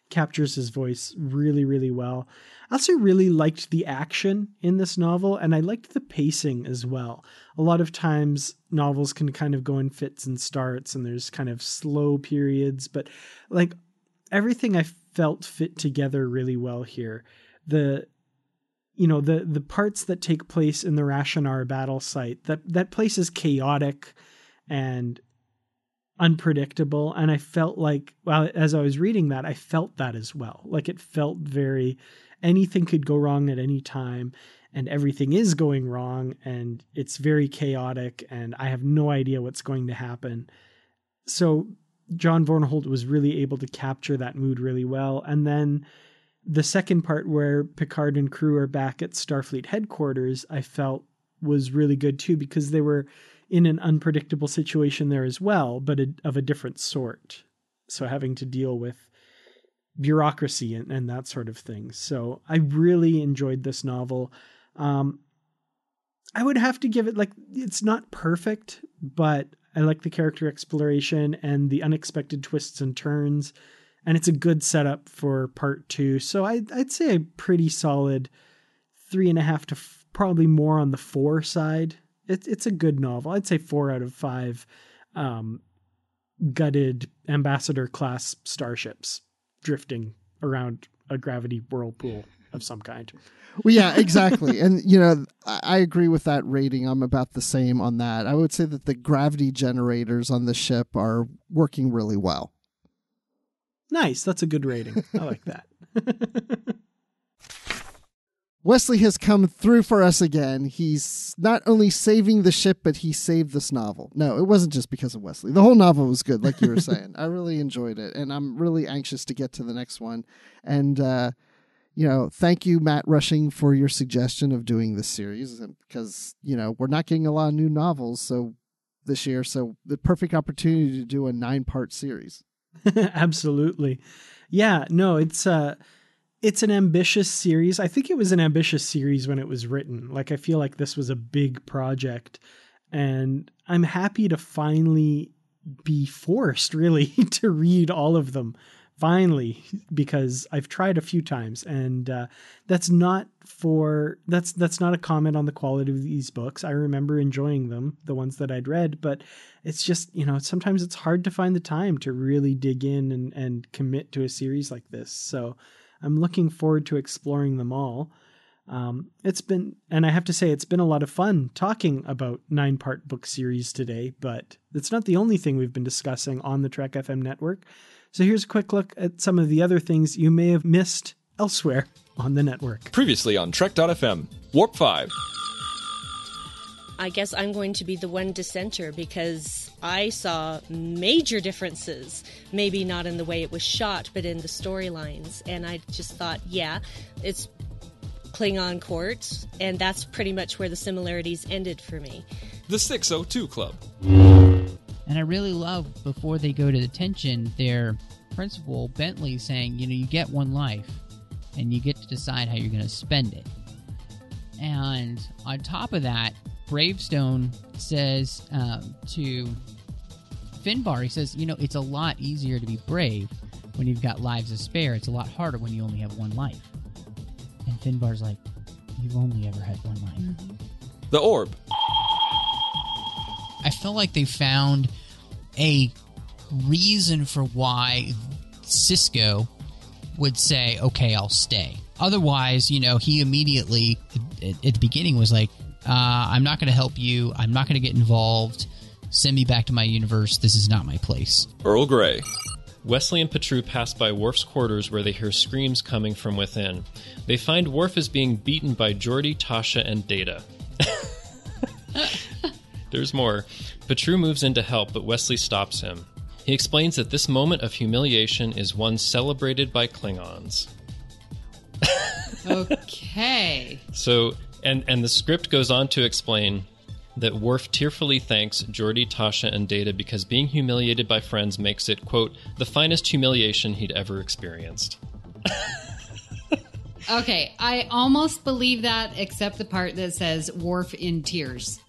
captures his voice really, really well. I also really liked the action in this novel, and I liked the pacing as well. A lot of times, novels can kind of go in fits and starts, and there's kind of slow periods, but like everything I felt fit together really well here. The you know the the parts that take place in the Rashanar battle site that that place is chaotic and unpredictable and I felt like well as I was reading that I felt that as well like it felt very anything could go wrong at any time and everything is going wrong and it's very chaotic and I have no idea what's going to happen so John Vornholt was really able to capture that mood really well and then the second part where Picard and crew are back at Starfleet headquarters, I felt was really good too because they were in an unpredictable situation there as well, but a, of a different sort. So having to deal with bureaucracy and, and that sort of thing. So I really enjoyed this novel. Um, I would have to give it like it's not perfect, but I like the character exploration and the unexpected twists and turns and it's a good setup for part two. So I, would say a pretty solid three and a half to f- probably more on the four side. It, it's a good novel. I'd say four out of five um, gutted ambassador class starships drifting around a gravity whirlpool of some kind. Well, yeah, exactly. and, you know, I agree with that rating. I'm about the same on that. I would say that the gravity generators on the ship are working really well. Nice. That's a good rating. I like that. [LAUGHS] Wesley has come through for us again. He's not only saving the ship, but he saved this novel. No, it wasn't just because of Wesley. The whole novel was good, like you were [LAUGHS] saying. I really enjoyed it, and I'm really anxious to get to the next one. And, uh, you know, thank you, Matt Rushing, for your suggestion of doing this series because, you know, we're not getting a lot of new novels so this year. So the perfect opportunity to do a nine part series. [LAUGHS] Absolutely. Yeah, no, it's uh it's an ambitious series. I think it was an ambitious series when it was written. Like I feel like this was a big project and I'm happy to finally be forced really [LAUGHS] to read all of them finally because I've tried a few times and uh, that's not for that's that's not a comment on the quality of these books. I remember enjoying them, the ones that I'd read, but it's just, you know, sometimes it's hard to find the time to really dig in and, and commit to a series like this. So I'm looking forward to exploring them all. Um, it's been, and I have to say, it's been a lot of fun talking about nine part book series today, but it's not the only thing we've been discussing on the Trek FM network. So here's a quick look at some of the other things you may have missed elsewhere on the network. Previously on Trek.fm, Warp 5. I guess I'm going to be the one dissenter because I saw major differences. Maybe not in the way it was shot, but in the storylines. And I just thought, yeah, it's Klingon court, and that's pretty much where the similarities ended for me. The 602 Club. And I really love before they go to detention, their principal, Bentley, saying, you know, you get one life and you get to decide how you're going to spend it. And on top of that, Bravestone says um, to Finbar, he says, you know, it's a lot easier to be brave when you've got lives to spare. It's a lot harder when you only have one life. And Finbar's like, you've only ever had one life. The Orb. I felt like they found a reason for why Sisko would say, okay, I'll stay. Otherwise, you know, he immediately at, the beginning was like, uh, I'm not going to help you. I'm not going to get involved. Send me back to my universe. This is not my place. Earl Grey. Wesley and Petru pass by Worf's quarters where they hear screams coming from within. They find Worf is being beaten by Geordi, Tasha, and Data. [LAUGHS] There's more. Petru moves in to help, but Wesley stops him. He explains that this moment of humiliation is one celebrated by Klingons. Okay. [LAUGHS] So, and and the script goes on to explain that Worf tearfully thanks Geordi, Tasha, and Data because being humiliated by friends makes it quote the finest humiliation he'd ever experienced. [LAUGHS] Okay, I almost believe that, except the part that says Worf in tears.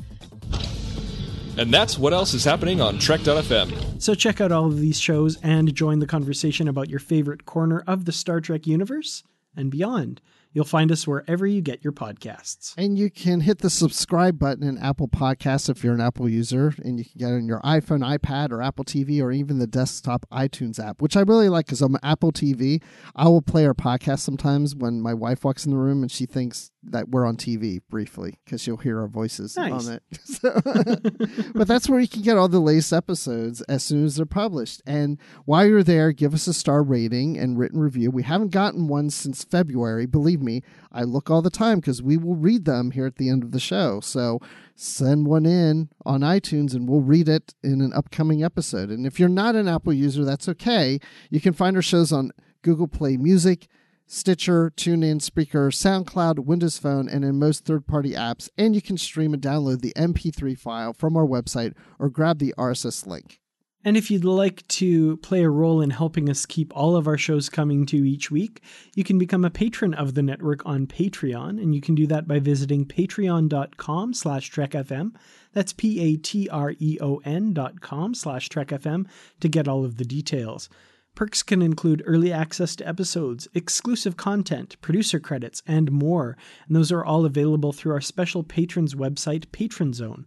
And that's what else is happening on Trek.fm. So check out all of these shows and join the conversation about your favorite corner of the Star Trek universe and beyond. You'll find us wherever you get your podcasts. And you can hit the subscribe button in Apple Podcasts if you're an Apple user, and you can get it on your iPhone, iPad, or Apple TV, or even the desktop iTunes app, which I really like because I'm Apple TV. I will play our podcast sometimes when my wife walks in the room and she thinks that we're on TV briefly because you'll hear our voices Nice. on it. [LAUGHS] So- [LAUGHS] but that's where you can get all the latest episodes as soon as they're published. And while you're there, give us a star rating and written review. We haven't gotten one since February. Believe me, I look all the time because we will read them here at the end of the show. So send one in on iTunes and we'll read it in an upcoming episode. And if you're not an Apple user, that's okay. You can find our shows on Google Play Music. Stitcher, TuneIn, Spreaker, SoundCloud, Windows Phone, and in most third party apps. And you can stream and download the MP3 file from our website or grab the RSS link. And if you'd like to play a role in helping us keep all of our shows coming to you each week, you can become a patron of the network on Patreon, and you can do that by visiting patreon.com slash trekfm. That's P-A-T-R-E-O-N dot com slash trekfm to get all of the details. Perks can include early access to episodes, exclusive content, producer credits, and more, and those are all available through our special patrons website, Patron Zone.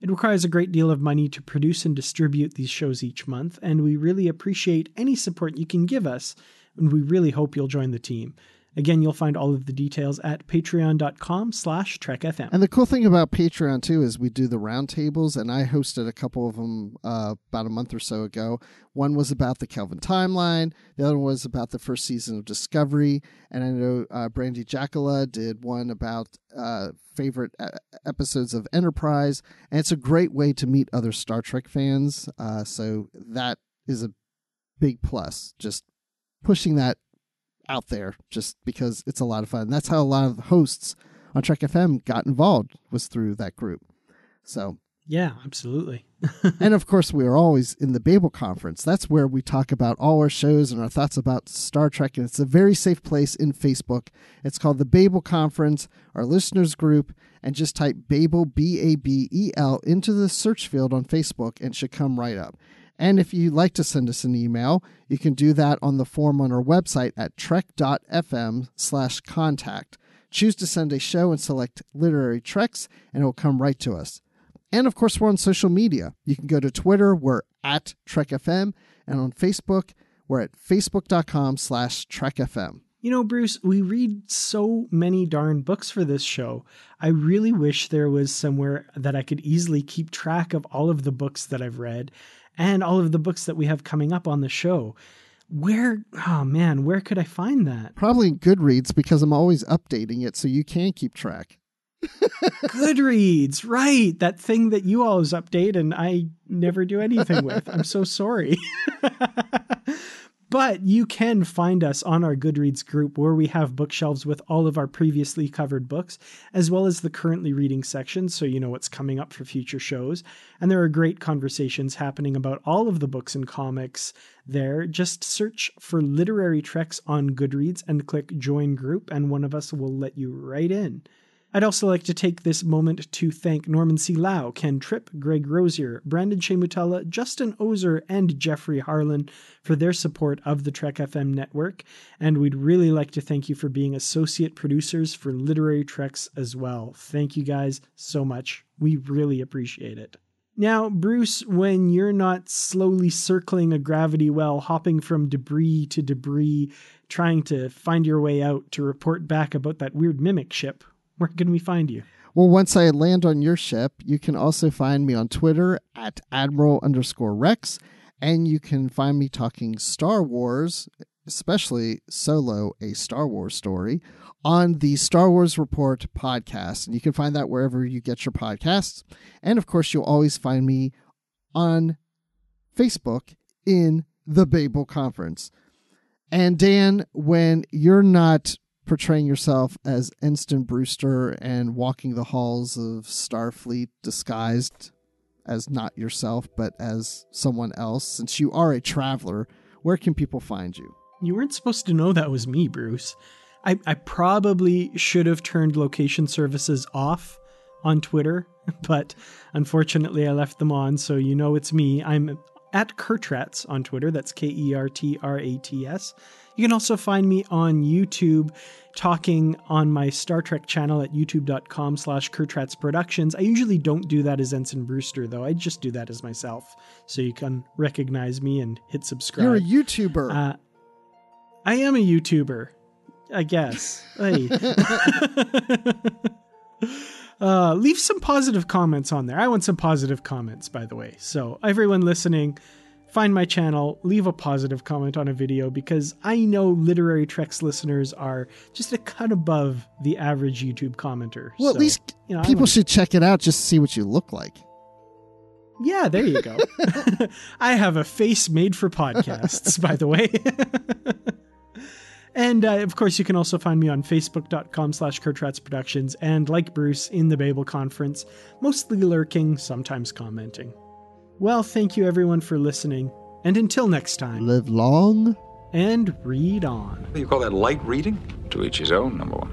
It requires a great deal of money to produce and distribute these shows each month, and we really appreciate any support you can give us, and we really hope you'll join the team. Again, you'll find all of the details at patreon.com slash trekfm. And the cool thing about Patreon too is we do the roundtables, and I hosted a couple of them uh, about a month or so ago. One was about the Kelvin timeline. The other one was about the first season of Discovery. And I know uh, Brandy Jacala did one about uh, favorite episodes of Enterprise, and it's a great way to meet other Star Trek fans. Uh, so that is a big plus. Just pushing that out there just because it's a lot of fun. That's how a lot of hosts on Trek FM got involved was through that group. So, Yeah, absolutely. [LAUGHS] and of course, we are always in the Babel conference. That's where we talk about all our shows and our thoughts about Star Trek. And it's a very safe place in Facebook. It's called the Babel Conference, our listeners group, and just type Babel, B A B E L, into the search field on Facebook and it should come right up. And if you'd like to send us an email, you can do that on the form on our website at trek.fm slash contact. Choose to send a show and select literary treks, and it will come right to us. And of course, we're on social media. You can go to Twitter, we're at TrekFM, and on Facebook, we're at facebook.com slash TrekFM. You know, Bruce, we read so many darn books for this show. I really wish there was somewhere that I could easily keep track of all of the books that I've read and all of the books that we have coming up on the show. Where, oh man, where could I find that? Probably Goodreads because I'm always updating it so you can keep track. [LAUGHS] Goodreads, right. That thing that you always update and I never do anything with. I'm so sorry. [LAUGHS] But you can find us on our Goodreads group where we have bookshelves with all of our previously covered books, as well as the currently reading section, so you know what's coming up for future shows. And there are great conversations happening about all of the books and comics there. Just search for Literary Treks on Goodreads and click Join Group, and one of us will let you right in. I'd also like to take this moment to thank Norman C. Lau, Ken Tripp, Greg Rosier, Brandon-Shea Mutala, Justin Ozer, and Jeffrey Harlan for their support of the Trek FM network. And we'd really like to thank you for being associate producers for Literary Treks as well. Thank you guys so much. We really appreciate it. Now, Bruce, when you're not slowly circling a gravity well, hopping from debris to debris, trying to find your way out to report back about that weird mimic ship, where can we find you? Well, once I land on your ship, you can also find me on Twitter at Admiral underscore Rex, and you can find me talking Star Wars, especially solo, a Star Wars story, on the Star Wars Report podcast. And you can find that wherever you get your podcasts. And of course, you'll always find me on Facebook in the Babel Conference. And Dan, when you're not portraying yourself as Ensign Brewster and walking the halls of Starfleet disguised as not yourself, but as someone else, since you are a traveler, where can people find you? You weren't supposed to know that was me, Bruce. I, I probably should have turned location services off on Twitter, [LAUGHS] but unfortunately I left them on, so you know it's me. I'm at Kertrats on Twitter. That's K E R T R A T S. You can also find me on YouTube talking on my Star Trek channel at youtube.com slash Kertrats Productions. I usually don't do that as Ensign Brewster, though. I just do that as myself. So you can recognize me and hit subscribe. You're a YouTuber. Uh, I am a YouTuber, I guess. hey. [LAUGHS] [LAUGHS] uh, leave some positive comments on there. I want some positive comments, by the way. So, everyone listening, find my channel, leave a positive comment on a video because I know Literary Treks listeners are just a cut above the average YouTube commenter. Well, So, at least you know, people wanna- should check it out just to see what you look like. Yeah, there you go. [LAUGHS] [LAUGHS] I have a face made for podcasts, by the way. [LAUGHS] and uh, of course, you can also find me on facebook.com slash Kertrats Productions and like Bruce in the Babel Conference, mostly lurking, sometimes commenting. Well, thank you everyone for listening. And until next time, live long and read on. You call that light reading? To each his own, number one.